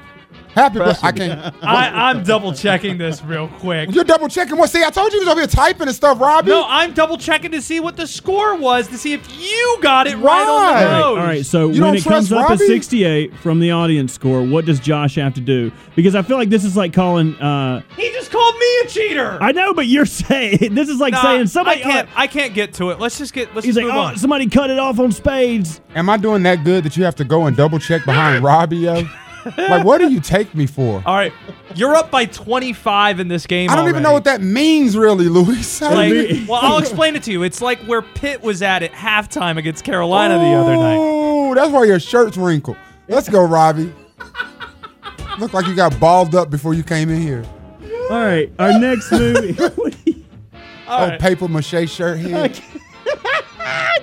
Happy birthday. I can't. I, I'm double checking this real quick. You're double checking what? See, I told you he was over here typing and stuff, Robbie. No, I'm double checking to see what the score was to see if you got it right, on Right. the nose. All right, so You when it comes trust up Robbie? at 68 from the audience score, what does Josh have to do? Because I feel like this is like calling. Uh, He just called me a cheater. I know, but you're [LAUGHS] saying this is like Nah, saying somebody. I can't. I can't get to it. Let's just get. Let's He's just like, move oh, on. somebody cut it off on spades. Am I doing that good that you have to go and double check behind Robbie? Yo? [LAUGHS] [LAUGHS] like, what do you take me for? All right, you're up by 25 in this game. I don't even know what that means, really, Luis. [LAUGHS] Like, well, I'll explain it to you. It's like where Pitt was at at halftime against Carolina the other night. Oh, that's why your shirt's wrinkled. Let's go, Robbie. Look like you got balled up before you came in here. All right, our next movie. [LAUGHS] All oh, right. paper mache shirt here.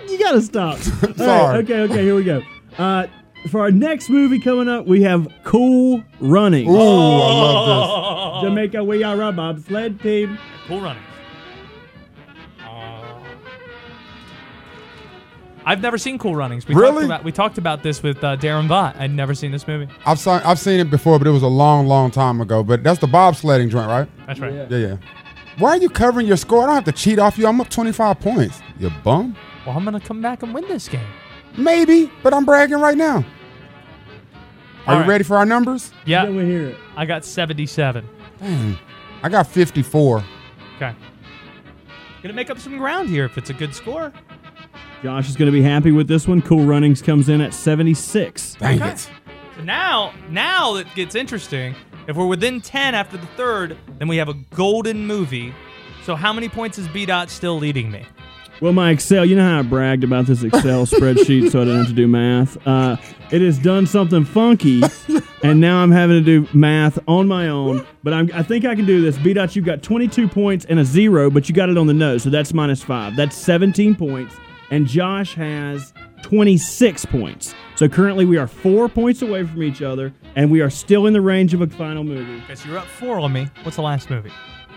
you gotta stop. All right, Sorry. okay, okay, here we go. Uh, for our next movie coming up, we have Cool Running. Ooh, I love this. [LAUGHS] Jamaica, we are a bobsled team. Cool running. Uh, I've never seen Cool Runnings. We Really? Talked about, we talked about this with uh, Darren Vaught. I'd never seen this movie. I've seen I've seen it before, but it was a long, long time ago. But that's the bobsledding joint, right? That's right. Yeah, yeah. Why are you covering your score? I don't have to cheat off you. I'm up 25 points. You bum. Well, I'm gonna come back and win this game. Maybe, but I'm bragging right now. Are All you right. ready for our numbers? Yeah. Let me hear it. I got 77. Dang. I got 54. Okay. Gonna make up some ground here if it's a good score. Josh is going to be happy with this one. Cool Runnings comes in at 76. Dang Okay. it. So now, now it gets interesting. If we're within 10 after the third, then we have a golden movie. So how many points is B Dot still leading me? Well, my Excel, you know how I bragged about this Excel [LAUGHS] spreadsheet so I didn't have to do math? Uh, it has done something funky, and now I'm having to do math on my own. But I'm, I think I can do this. B Dot, you've got 22 points and a zero, but you got it on the nose, so that's minus five. That's 17 points. And Josh has 26 points. So currently we are four points away from each other, and we are still in the range of a final movie. Okay, so you're up four on me. What's the last movie?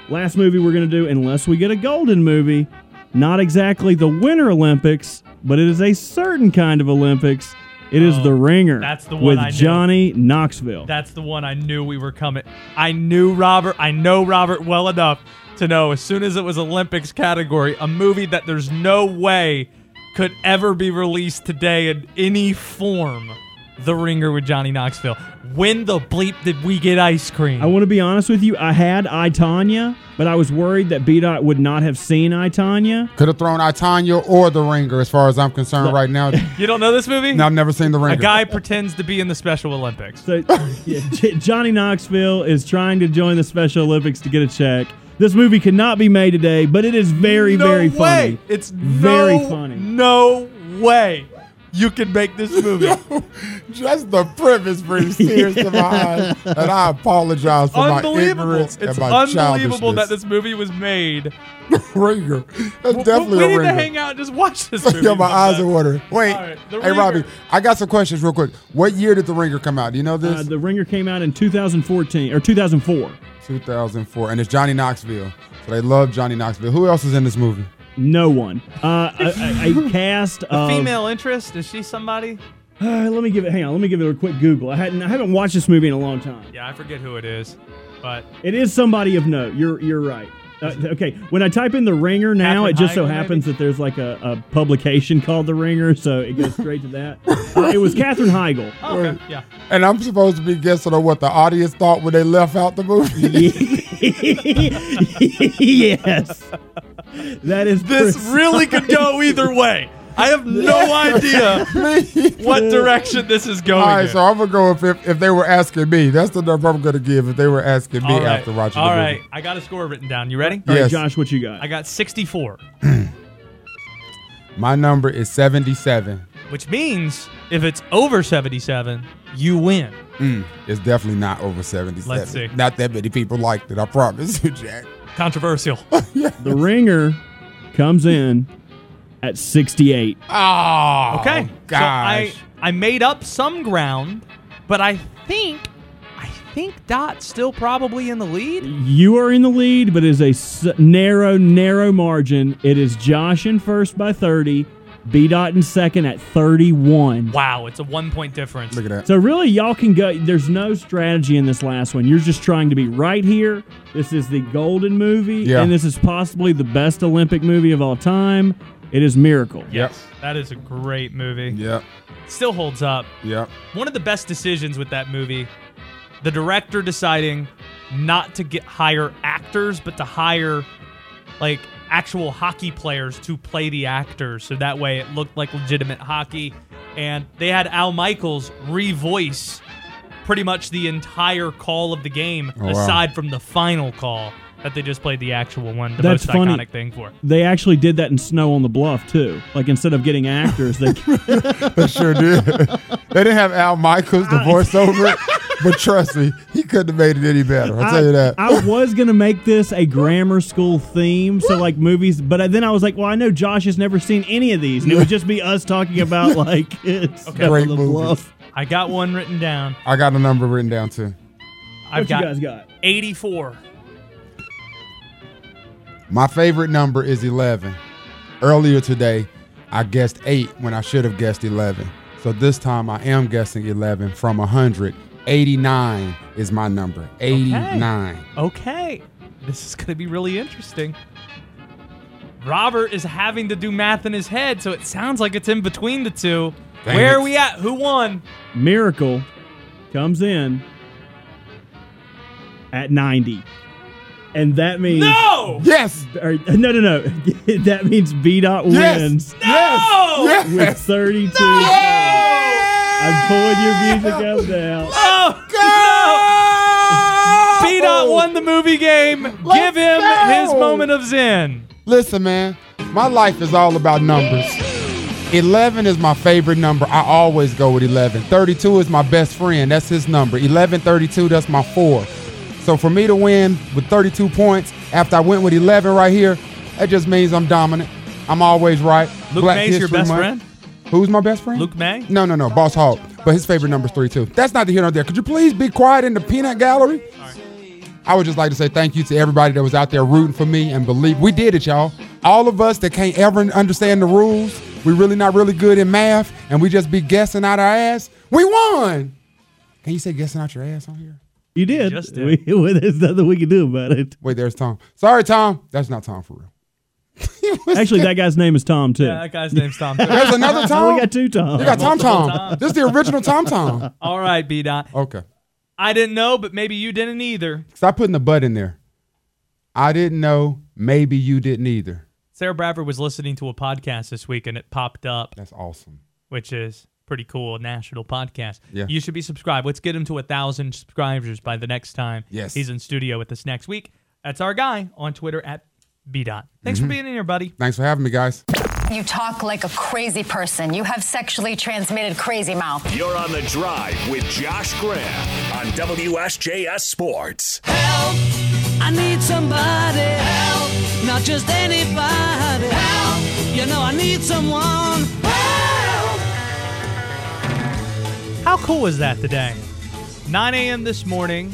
Last movie we're going to do, unless we get a golden movie, not exactly the Winter Olympics, but it is a certain kind of Olympics. It is Oh, The Ringer. that's the one with I knew. Johnny Knoxville. That's the one I knew we were coming. I knew Robert. I know Robert well enough to know as soon as it was Olympics category, a movie that there's no way could ever be released today in any form. The Ringer with Johnny Knoxville. When the bleep did we get ice cream? I want to be honest with you. I had I Tanya, but I was worried that B Dot would not have seen I Tanya. Could have thrown I, Tanya or The Ringer as far as I'm concerned right now. [LAUGHS] you don't know this movie? no, I've never seen The Ringer. A guy pretends to be in the Special Olympics. So yeah, J- Johnny Knoxville is trying to join the Special Olympics to get a check. This movie cannot be made today, but it is very, no very way. funny. It's very no- funny. No way you can make this movie. [LAUGHS] Just the premise brings [LAUGHS] tears to my eyes, and I apologize for my ignorance It's and my It's unbelievable that this movie was made. [LAUGHS] Ringer. That's W- definitely we a need to hang out and just watch this movie. yeah, my eyes are sometime. watering. Wait, All right, The hey Ringer. Robbie, I got some questions real quick. What year did The Ringer come out? Do you know this? Uh, the Ringer came out in 2014 or 2004. 2004, and it's Johnny Knoxville. So they love Johnny Knoxville. Who else is in this movie? No one. Uh, [LAUGHS] a, a, a cast The of female interest is she somebody? Uh, let me give it. Hang on. Let me give it a quick Google. I hadn't. I haven't watched this movie in a long time. Yeah, I forget who it is, but It is somebody of note. You're you're right. Uh, okay, when I type in the Ringer now, Katherine it just so Heigl, happens that there's like a, a publication called the Ringer, so it goes straight to that. [LAUGHS] Uh, it was Katherine Heigl. oh, okay, yeah. And I'm supposed to be guessing on what the audience thought when they left out the movie. [LAUGHS] yes, that is This pres- really could go either way. I have no [LAUGHS] idea what direction this is going. All right, in. so I'm gonna go if, if if they were asking me. That's the number I'm gonna give if they were asking me All right. after watching All the right, movie. I got a score written down. You ready? All right, Yes. Josh, what you got? I got 64, My number is 77. which means if it's over 77, you win. Mm, it's definitely not over 77. Let's see. Not that many people liked it. I promise you, Jack. Controversial. [LAUGHS] the Ringer comes in at 68. Oh, Okay. gosh. So I I made up some ground, but I think I think Dot's still probably in the lead. You are in the lead, but it is a s- narrow, narrow margin. It is Josh in first by 30, B Dot in second at 31. Wow, it's a one point difference. Look at that. So really, y'all can go. There's no strategy in this last one. You're just trying to be right here. This is the golden movie, Yeah. and this is possibly the best Olympic movie of all time. It is Miracle. Yes, that is a great movie. Yep. Still holds up. Yep. One of the best decisions with that movie, the director deciding not to get hire actors, but to hire like actual hockey players to play the actors, so that way it looked like legitimate hockey. And they had Al Michaels revoice pretty much the entire call of the game, Oh, wow. aside from the final call that they just played the actual one, the That's most funny. iconic thing for. They actually did that in Snow on the Bluff too. Like instead of getting actors, they [LAUGHS] They sure did. they didn't have Al Michaels to [LAUGHS] voice over it, [LAUGHS] but trust me, he couldn't have made it any better. I'll tell you that. I was gonna make this a grammar school theme, so like movies, but then I was like, well, I know Josh has never seen any of these, and it would just be us talking about [LAUGHS] like it's Okay. Great the movies. bluff. I got one written down. I got a number written down too. I've What got you guys got? 84. My favorite number is 11. Earlier today, I guessed 8 when I should have guessed 11. So this time I am guessing 11 from 100. 89 is my number. 89. Okay. This is going to be really interesting. Robert is having to do math in his head, so it sounds like it's in between the two. Dang Where it. are we at? Who won? Miracle comes in at 90. And that means No! Yes. or, uh, no, no, no. [LAUGHS] that means B dot Yes. wins No! Yes. with 32. I'm pulling your music up now. Oh, no! B Dot won the movie game. Give him go! his moment of zen. Listen, man, my life is all about numbers. 11 is my favorite number. I always go with 11. 32 is my best friend. That's his number. 11, 32, that's my four. So for me to win with 32 points after I went with 11 right here, that just means I'm dominant. I'm always right. Luke Black Maye's your best Month. friend? Who's my best friend? Luke Maye? No, no, no, Boss Hog. But his favorite number is 32. That's not the here nor there. Could you please be quiet in the peanut gallery? I would just like to say thank you to everybody that was out there rooting for me and believe we did it, y'all. All of us that can't ever understand the rules, we really not really good in math, and we just be guessing out our ass. We won. Can you say guessing out your ass on here? You did. just [LAUGHS] did. We, well, there's nothing we can do about it. Wait, there's Tom. Sorry, Tom. That's not Tom for real. [LAUGHS] Actually, that guy's name is Tom, too. Yeah, that guy's name's Tom. There's another [LAUGHS] Tom. we got two Tom. You got Tom Tom. This is the original Tom Tom. [LAUGHS] All right, B Dot. Okay. I didn't know, but maybe you didn't either. Stop putting the butt in there. I didn't know. Maybe you didn't either. Sarah Bradford was listening to a podcast this week and it popped up, That's awesome. which is pretty cool. National podcast. Yeah. You should be subscribed. Let's get him to a thousand subscribers by the next time Yes. he's in studio with us next week. That's our guy on Twitter at B Dot. Thanks for mm-hmm. being in here, buddy. Thanks for having me, guys. You talk like a crazy person. You have sexually transmitted crazy mouth. You're on the drive with Josh Graham on WSJS Sports. Help! I need somebody help, not just anybody help. You know I need someone help. How cool is that today? 9 a.m. this morning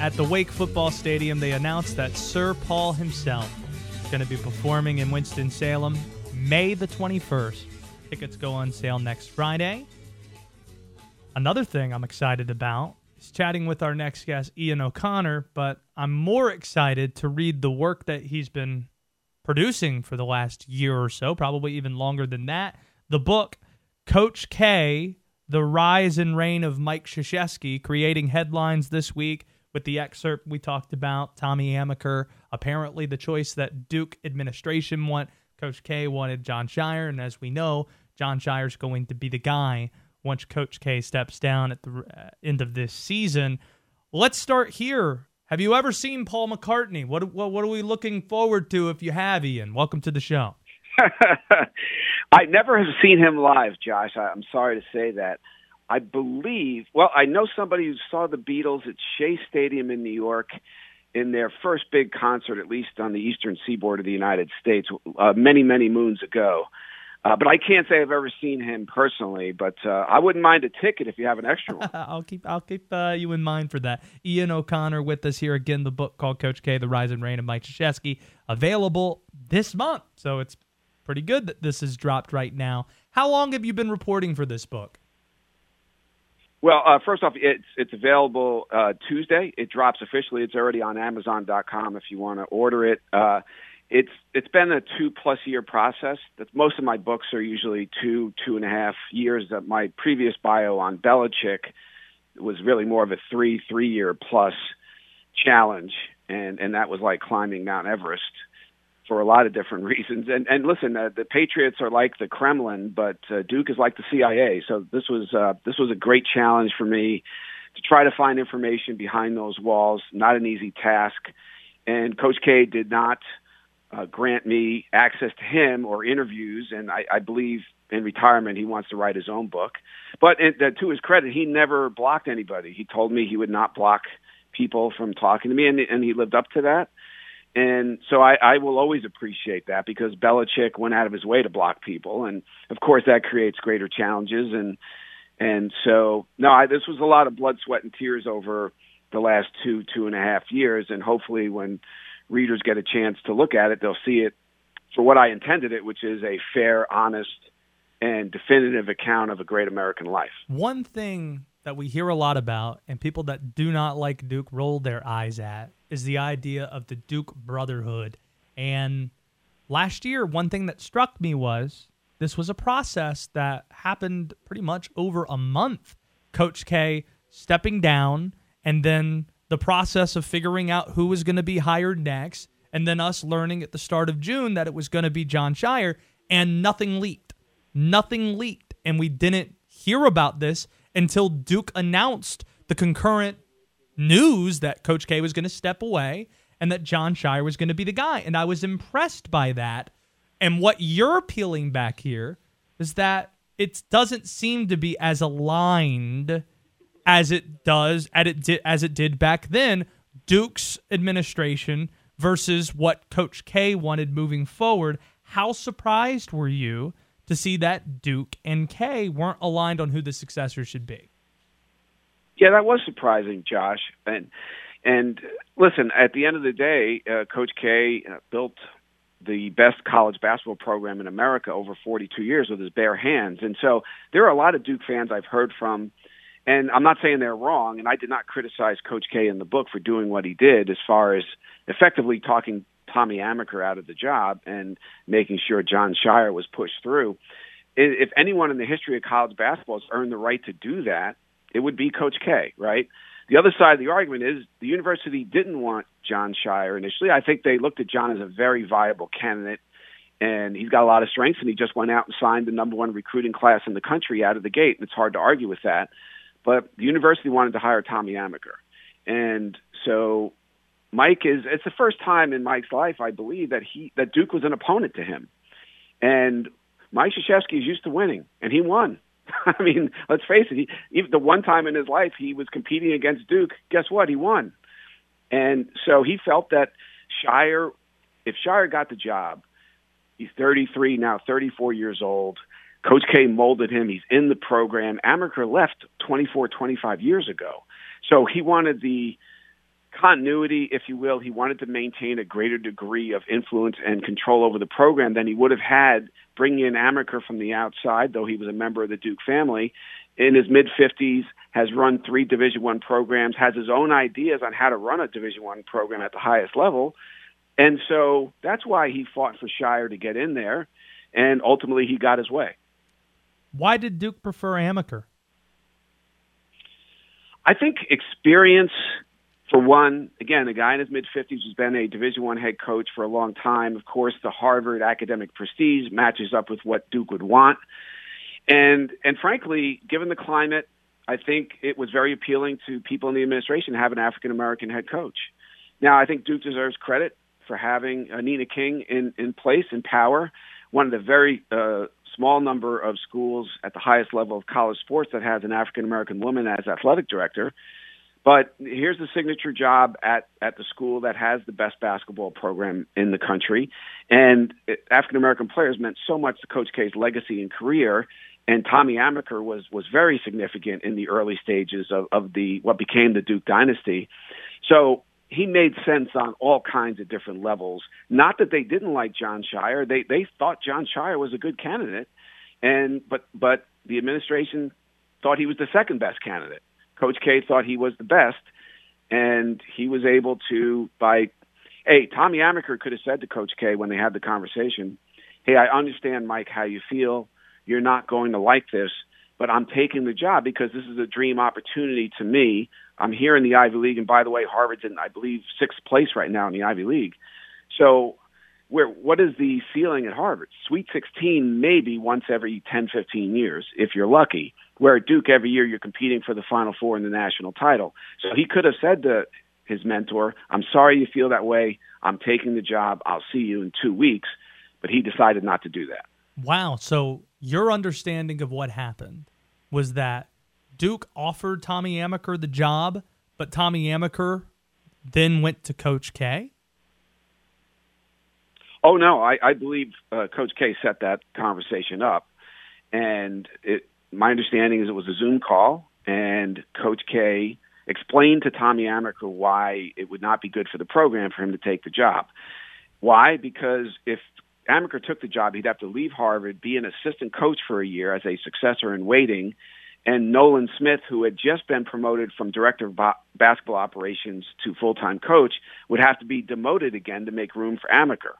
at the Wake Football Stadium, they announced that Sir Paul himself is going to be performing in Winston-Salem May the 21st. Tickets go on sale next Friday. Another thing I'm excited about is chatting with our next guest, Ian O'Connor, but I'm more excited to read the work that he's been producing for the last year or so, probably even longer than that. The book, Coach K, The Rise and Reign of Mike Krzyzewski, creating headlines this week with the excerpt we talked about. Tommy Amaker, apparently the choice that Duke administration want. Coach K wanted Jon Scheyer, and as we know, Jon Scheyer's going to be the guy once Coach K steps down at the uh, end of this season. Let's start here. Have you ever seen Paul McCartney? What, what what are we looking forward to if you have, Ian? Welcome to the show. [LAUGHS] I never have seen him live, Josh. I, I'm sorry to say that. I believe, well, I know somebody who saw the Beatles at Shea Stadium in New York in their first big concert, at least on the eastern seaboard of the United States, uh, many, many moons ago. Uh, but I can't say I've ever seen him personally. But uh, I wouldn't mind a ticket if you have an extra one. [LAUGHS] I'll keep I'll keep uh, you in mind for that. Ian O'Connor with us here again. The book called Coach K: The Rise and Reign of Mike Krzyzewski, available this month. So it's pretty good that this is dropped right now. How long have you been reporting for this book? Well, uh, first off, it's it's available uh, Tuesday. It drops officially. It's already on Amazon.com if you want to order it. Uh, it's it's been a two plus year process. That most of my books are usually two two and a half years. That my previous bio on Belichick was really more of a three three year plus challenge, and and that was like climbing Mount Everest for a lot of different [LAUGHS] reasons. And and listen, uh, the Patriots are like the Kremlin, but uh, Duke is like the CIA. So this was uh, this was a great challenge for me to try to find information behind those walls. Not an easy task, and Coach K did not uh, grant me access to him or interviews, and I, I believe in retirement he wants to write his own book. But it, uh, to his credit, he never blocked anybody. He told me he would not block people from talking to me, and, and he lived up to that. And so I, I will always appreciate that because Belichick went out of his way to block people, and of course that creates greater challenges. And and so no, I, this was a lot of blood, sweat, and tears over the last two two and a half years, and hopefully when readers get a chance to look at it, they'll see it for what I intended it, which is a fair, honest, and definitive account of a great American life. One thing that we hear a lot about and people that do not like Duke roll their eyes at is the idea of the Duke brotherhood. And last year, one thing that struck me was this was a process that happened pretty much over a month. Coach K stepping down, and then the process of figuring out who was going to be hired next, and then us learning at the start of June that it was going to be Jon Scheyer, and nothing leaked. Nothing leaked. And we didn't hear about this until Duke announced the concurrent news that Coach K was going to step away and that Jon Scheyer was going to be the guy. And I was impressed by that. And what you're peeling back here is that it doesn't seem to be as aligned as it does as it did, back then. Duke's administration versus what Coach K wanted moving forward. How surprised were you to see that Duke and K weren't aligned on who the successor should be? Yeah, that was surprising, Josh. And and listen, at the end of the day, uh, Coach K uh, built the best college basketball program in America over 42 years with his bare hands. And so there are a lot of Duke fans I've heard from and I'm not saying they're wrong, and I did not criticize Coach K in the book for doing what he did as far as effectively talking Tommy Amaker out of the job and making sure Jon Scheyer was pushed through. If anyone in the history of college basketball has earned the right to do that, it would be Coach K, right? The other side of the argument is the university didn't want Jon Scheyer initially. I think they looked at John as a very viable candidate, and he's got a lot of strengths, and he just went out and signed the number one recruiting class in the country out of the gate, and it's hard to argue with that. But the university wanted to hire Tommy Amaker. And so Mike is it's the first time in Mike's life, I believe, that he that Duke was an opponent to him. And Mike Krzyzewski is used to winning, and he won. [LAUGHS] I mean, let's face it. He, even the one time in his life he was competing against Duke, guess what? He won. And so he felt that Scheyer, if Scheyer got the job, he's 33 now, 34 years old. Coach K molded him. He's in the program. Amaker left 24, 25 years ago. So he wanted the continuity, if you will. He wanted to maintain a greater degree of influence and control over the program than he would have had bringing in Amaker from the outside, though he was a member of the Duke family. In his mid 50s, has run three Division One programs, has his own ideas on how to run a Division One program at the highest level, and so that's why he fought for Scheyer to get in there, and ultimately he got his way. Why did Duke prefer Amaker? I think experience, for one. Again, a guy in his mid fifties who's been a Division One head coach for a long time. Of course, the Harvard academic prestige matches up with what Duke would want, and and frankly, given the climate, I think it was very appealing to people in the administration to have an African American head coach. Now, I think Duke deserves credit for having uh, Nina King in in place in power, one of the very uh, small number of schools at the highest level of college sports that has an African American woman as athletic director. But here's the signature job at, at the school that has the best basketball program in the country. And African American players meant so much to Coach K's legacy and career. And Tommy Amaker was, was very significant in the early stages of, of the what became the Duke dynasty. So he made sense on all kinds of different levels. Not that they didn't like Jon Scheyer. they they thought Jon Scheyer was a good candidate, and but but the administration thought he was the second best candidate. Coach K thought he was the best, and he was able to by. Hey, Tommy Amaker could have said to Coach K when they had the conversation, "Hey, I understand, Mike, how you feel. You're not going to like this, but I'm taking the job because this is a dream opportunity to me. I'm here in the Ivy League, and by the way, Harvard's in, I believe, sixth place right now in the Ivy League. So, where what is the ceiling at Harvard? Sweet 16, maybe once every 10, 15 years, if you're lucky. Where at Duke, every year you're competing for the Final Four and the national title. So he could have said to his mentor, "I'm sorry you feel that way. I'm taking the job. I'll see you in two weeks." But he decided not to do that. Wow. So your understanding of what happened was that Duke offered Tommy Amaker the job, but Tommy Amaker then went to Coach K? Oh no, I, I believe uh, Coach K set that conversation up, and it, my understanding is it was a Zoom call, and Coach K explained to Tommy Amaker why it would not be good for the program for him to take the job. Why? Because if Amaker took the job, he'd have to leave Harvard, be an assistant coach for a year as a successor in waiting, and Nolan Smith, who had just been promoted from director of ba- basketball operations to full time coach, would have to be demoted again to make room for Amaker.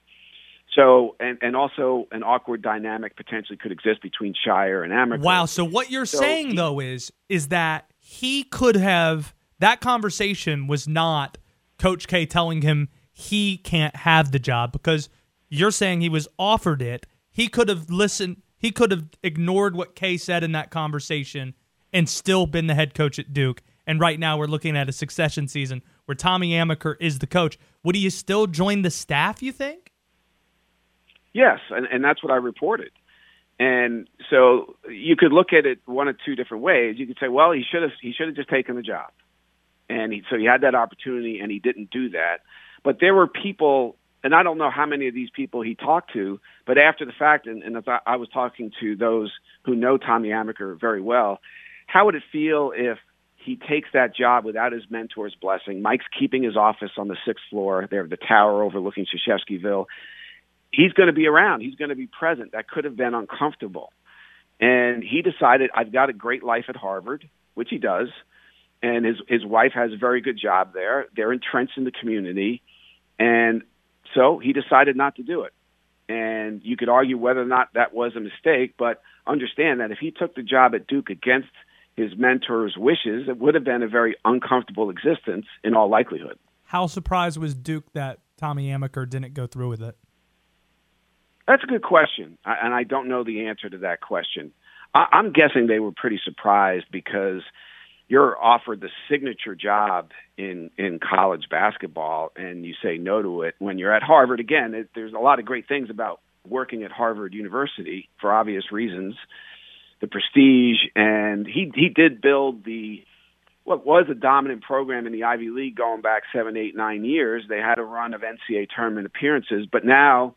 So, and, and also an awkward dynamic potentially could exist between Scheyer and Amaker. Wow. So what you're So saying he- though is is that he could have that conversation was not Coach K telling him he can't have the job because you're saying he was offered it. He could have listened. He could have ignored what K said in that conversation and still been the head coach at Duke. And right now we're looking at a succession season where Tommy Amaker is the coach. Would he still join the staff? You think? Yes, and, and that's what I reported. And so you could look at it one of two different ways. You could say, well, he should have he should have just taken the job, and he, so he had that opportunity, and he didn't do that. But there were people, and I don't know how many of these people he talked to, but after the fact, and, and I, was talking to those who know Tommy Amaker very well, how would it feel if he takes that job without his mentor's blessing? Mike's keeping his office on the sixth floor. They have the tower overlooking Krzyzewskiville he's going to be around. He's going to be present. That could have been uncomfortable. And he decided, I've got a great life at Harvard, which he does. And his, his wife has a very good job there. They're entrenched in the community. And so he decided not to do it. And you could argue whether or not that was a mistake, but understand that if he took the job at Duke against his mentor's wishes, it would have been a very uncomfortable existence in all likelihood. How surprised was Duke that Tommy Amaker didn't go through with it? That's a good question, and I don't know the answer to that question. I'm guessing they were pretty surprised because you're offered the signature job in in college basketball, and you say no to it when you're at Harvard. Again, it, there's a lot of great things about working at Harvard University for obvious reasons, the prestige, and he he did build the what was a dominant program in the Ivy League going back seven, eight, nine years. They had a run of NCAA tournament appearances, but now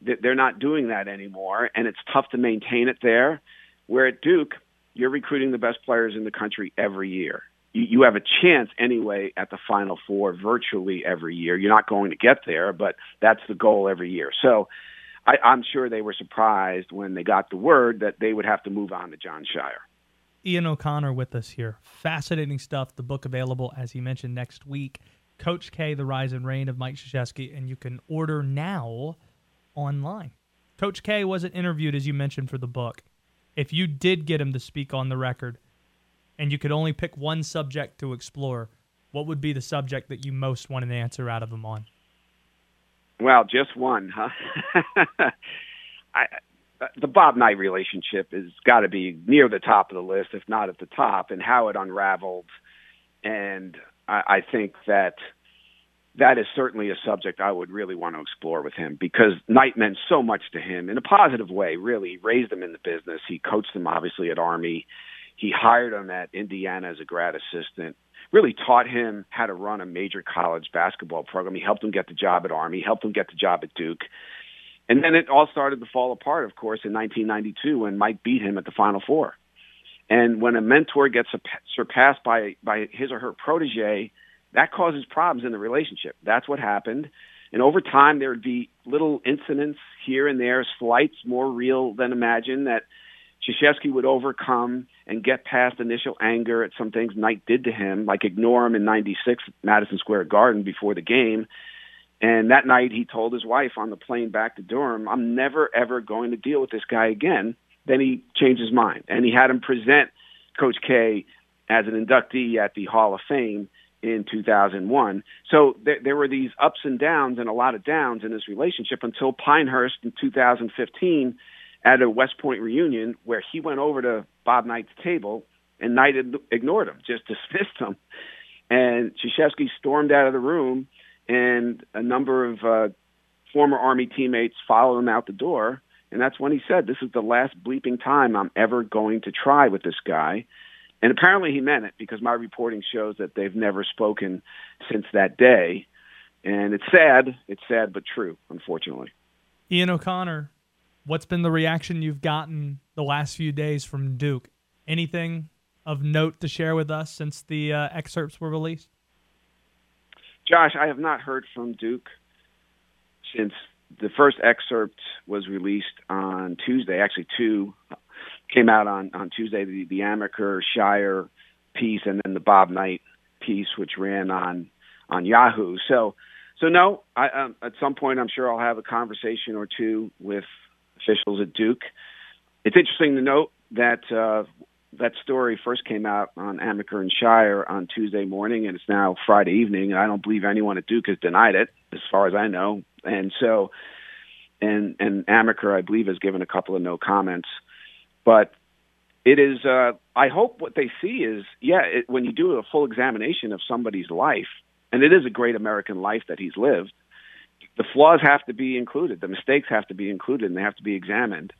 they're not doing that anymore, and it's tough to maintain it there. Where at Duke, you're recruiting the best players in the country every year. You, you have a chance anyway at the Final Four virtually every year. You're not going to get there, but that's the goal every year. So I, I'm sure they were surprised when they got the word that they would have to move on to Jon Scheyer. Ian O'Connor with us here. Fascinating stuff. The book available, as he mentioned, next week. Coach K, The Rise and Reign of Mike Krzyzewski, and you can order now online. Coach K wasn't interviewed, as you mentioned, for the book. If you did get him to speak on the record and you could only pick one subject to explore, what would be the subject that you most want an answer out of him on? Well, just one, huh? [LAUGHS] I, the Bob Knight relationship has got to be near the top of the list, if not at the top, and how it unraveled. And I, I think that that is certainly a subject I would really want to explore with him because Knight meant so much to him in a positive way, really. He raised him in the business. He coached him, obviously, at Army. He hired him at Indiana as a grad assistant, really taught him how to run a major college basketball program. He helped him get the job at Army, helped him get the job at Duke. And then it all started to fall apart, of course, in 1992 when Mike beat him at the Final Four. And when a mentor gets surpassed by, by his or her protege, that causes problems in the relationship. That's what happened. And over time, there would be little incidents here and there, slights more real than imagined, that Krzyzewski would overcome and get past initial anger at some things Knight did to him, like ignore him in 96 at Madison Square Garden before the game. And that night, he told his wife on the plane back to Durham, I'm never, ever going to deal with this guy again. Then he changed his mind, and he had him present Coach K as an inductee at the Hall of Fame in 2001. So there, there were these ups and downs and a lot of downs in this relationship until Pinehurst in 2015 at a West Point reunion where he went over to Bob Knight's table and Knight ignored him, just [LAUGHS] dismissed him. And Krzyzewski stormed out of the room, and a number of uh, former Army teammates followed him out the door. And that's when he said, This is the last bleeping time I'm ever going to try with this guy. And apparently he meant it because my reporting shows that they've never spoken since that day. And it's sad. It's sad, but true, unfortunately. Ian O'Connor, what's been the reaction you've gotten the last few days from Duke? Anything of note to share with us since the uh, excerpts were released? Josh, I have not heard from Duke since the first excerpt was released on Tuesday. Actually, two came out on on Tuesday. The, the Amaker Scheyer piece, and then the Bob Knight piece, which ran on on Yahoo. So so no, I, um, at some point I'm sure I'll have a conversation or two with officials at Duke. It's interesting to note that uh, that story first came out on Amaker and Scheyer on Tuesday morning, and it's now Friday evening. And I don't believe anyone at Duke has denied it, as far as I know. And so, and and Amaker, I believe, has given a couple of no comments. But it is. Uh, I hope what they see is, yeah, it, when you do a full examination of somebody's life, and it is a great American life that he's lived. The flaws have to be included. The mistakes have to be included, and they have to be examined.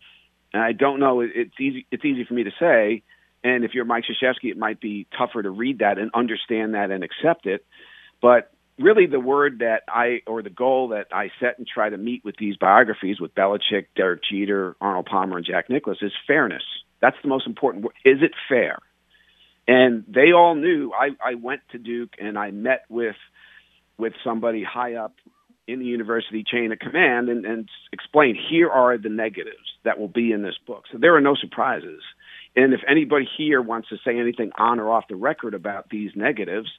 And I don't know. It's easy. It's easy for me to say. And if you're Mike Krzyzewski, it might be tougher to read that and understand that and accept it. But really, the word that I or the goal that I set and try to meet with these biographies with Belichick, Derek Jeter, Arnold Palmer, and Jack Nicklaus is fairness. That's the most important word. Is it fair? And they all knew. I, I went to Duke and I met with with somebody high up in the university chain of command and, and explain here are the negatives that will be in this book. So there are no surprises. And if anybody here wants to say anything on or off the record about these negatives,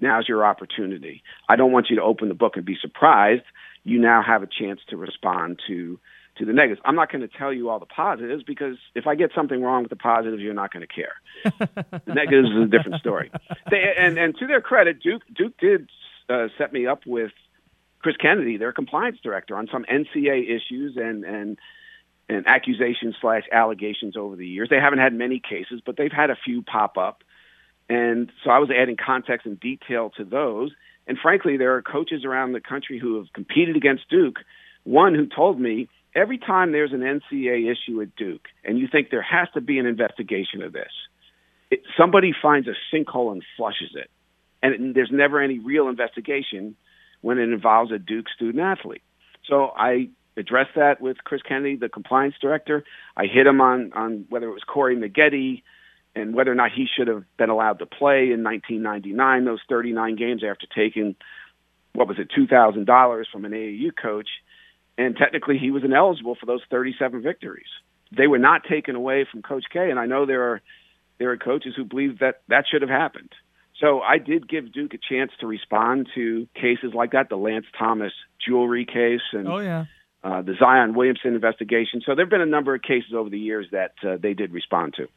now's your opportunity. I don't want you to open the book and be surprised. You now have a chance to respond to to the negatives. I'm not going to tell you all the positives because if I get something wrong with the positives, you're not going to care. [LAUGHS] the negatives is a different story. They, and and to their credit, Duke Duke did uh, set me up with Chris Kennedy, their compliance director, on some NCAA issues and and and accusations slash allegations over the years. They haven't had many cases, but they've had a few pop up. And so I was adding context and detail to those. And frankly, there are coaches around the country who have competed against Duke. One who told me every time there's an NCAA issue at Duke and you think there has to be an investigation of this, it, somebody finds a sinkhole and flushes it. And it, there's never any real investigation when it involves a Duke student athlete. So I addressed that with Chris Kennedy, the compliance director. I hit him on on whether it was Corey Maggette and whether or not he should have been allowed to play in 1999 those 39 games after taking what was it two thousand dollars from an AAU coach, and technically he was ineligible for those 37 victories. They were not taken away from Coach K, and I know there are there are coaches who believe that that should have happened. So I did give Duke a chance to respond to cases like that, the Lance Thomas jewelry case, and oh yeah, uh, the Zion Williamson investigation. So there have been a number of cases over the years that uh, they did respond to.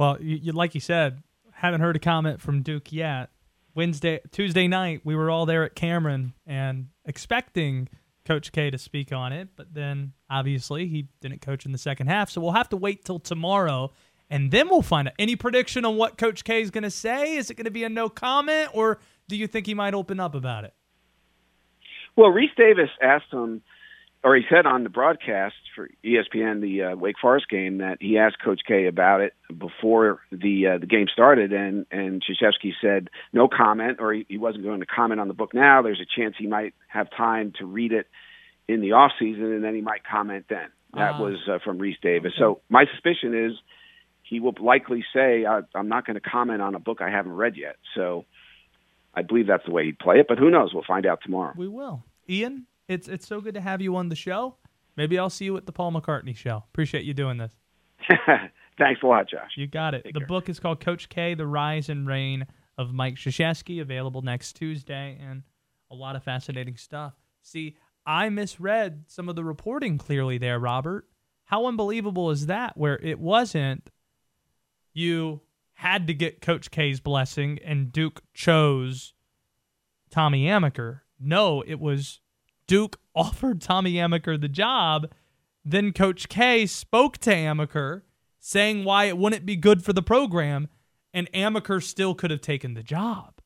Well, you, you, like you said, haven't heard a comment from Duke yet. Wednesday, Tuesday night, we were all there at Cameron and expecting Coach K to speak on it, but then obviously he didn't coach in the second half. So we'll have to wait till tomorrow and then we'll find out. Any prediction on what Coach K is going to say? Is it going to be a no comment, or do you think he might open up about it? Well, Rece Davis asked him, or he said on the broadcast for ESPN, the uh, Wake Forest game, that he asked Coach K about it before the uh, the game started, and and Krzyzewski said no comment, or he, he wasn't going to comment on the book now. There's a chance he might have time to read it in the off season, and then he might comment then. That uh, was uh, from Rece Davis. Okay. So my suspicion is he will likely say, I, "I'm not going to comment on a book I haven't read yet." So I believe that's the way he'd play it. But who knows? We'll find out tomorrow. We will. Ian, it's it's so good to have you on the show. Maybe I'll see you at the Paul McCartney show. Appreciate you doing this. [LAUGHS] Thanks a lot, Josh. You got it. Take the care. book is called Coach K: The Rise and Reign of Mike Krzyzewski, available next Tuesday, and a lot of fascinating stuff. See, I misread some of the reporting clearly there, Robert. How unbelievable is that? Where it wasn't you had to get Coach K's blessing and Duke chose Tommy Amaker. No, it was Duke offered Tommy Amaker the job. Then Coach K spoke to Amaker saying why it wouldn't be good for the program, and Amaker still could have taken the job.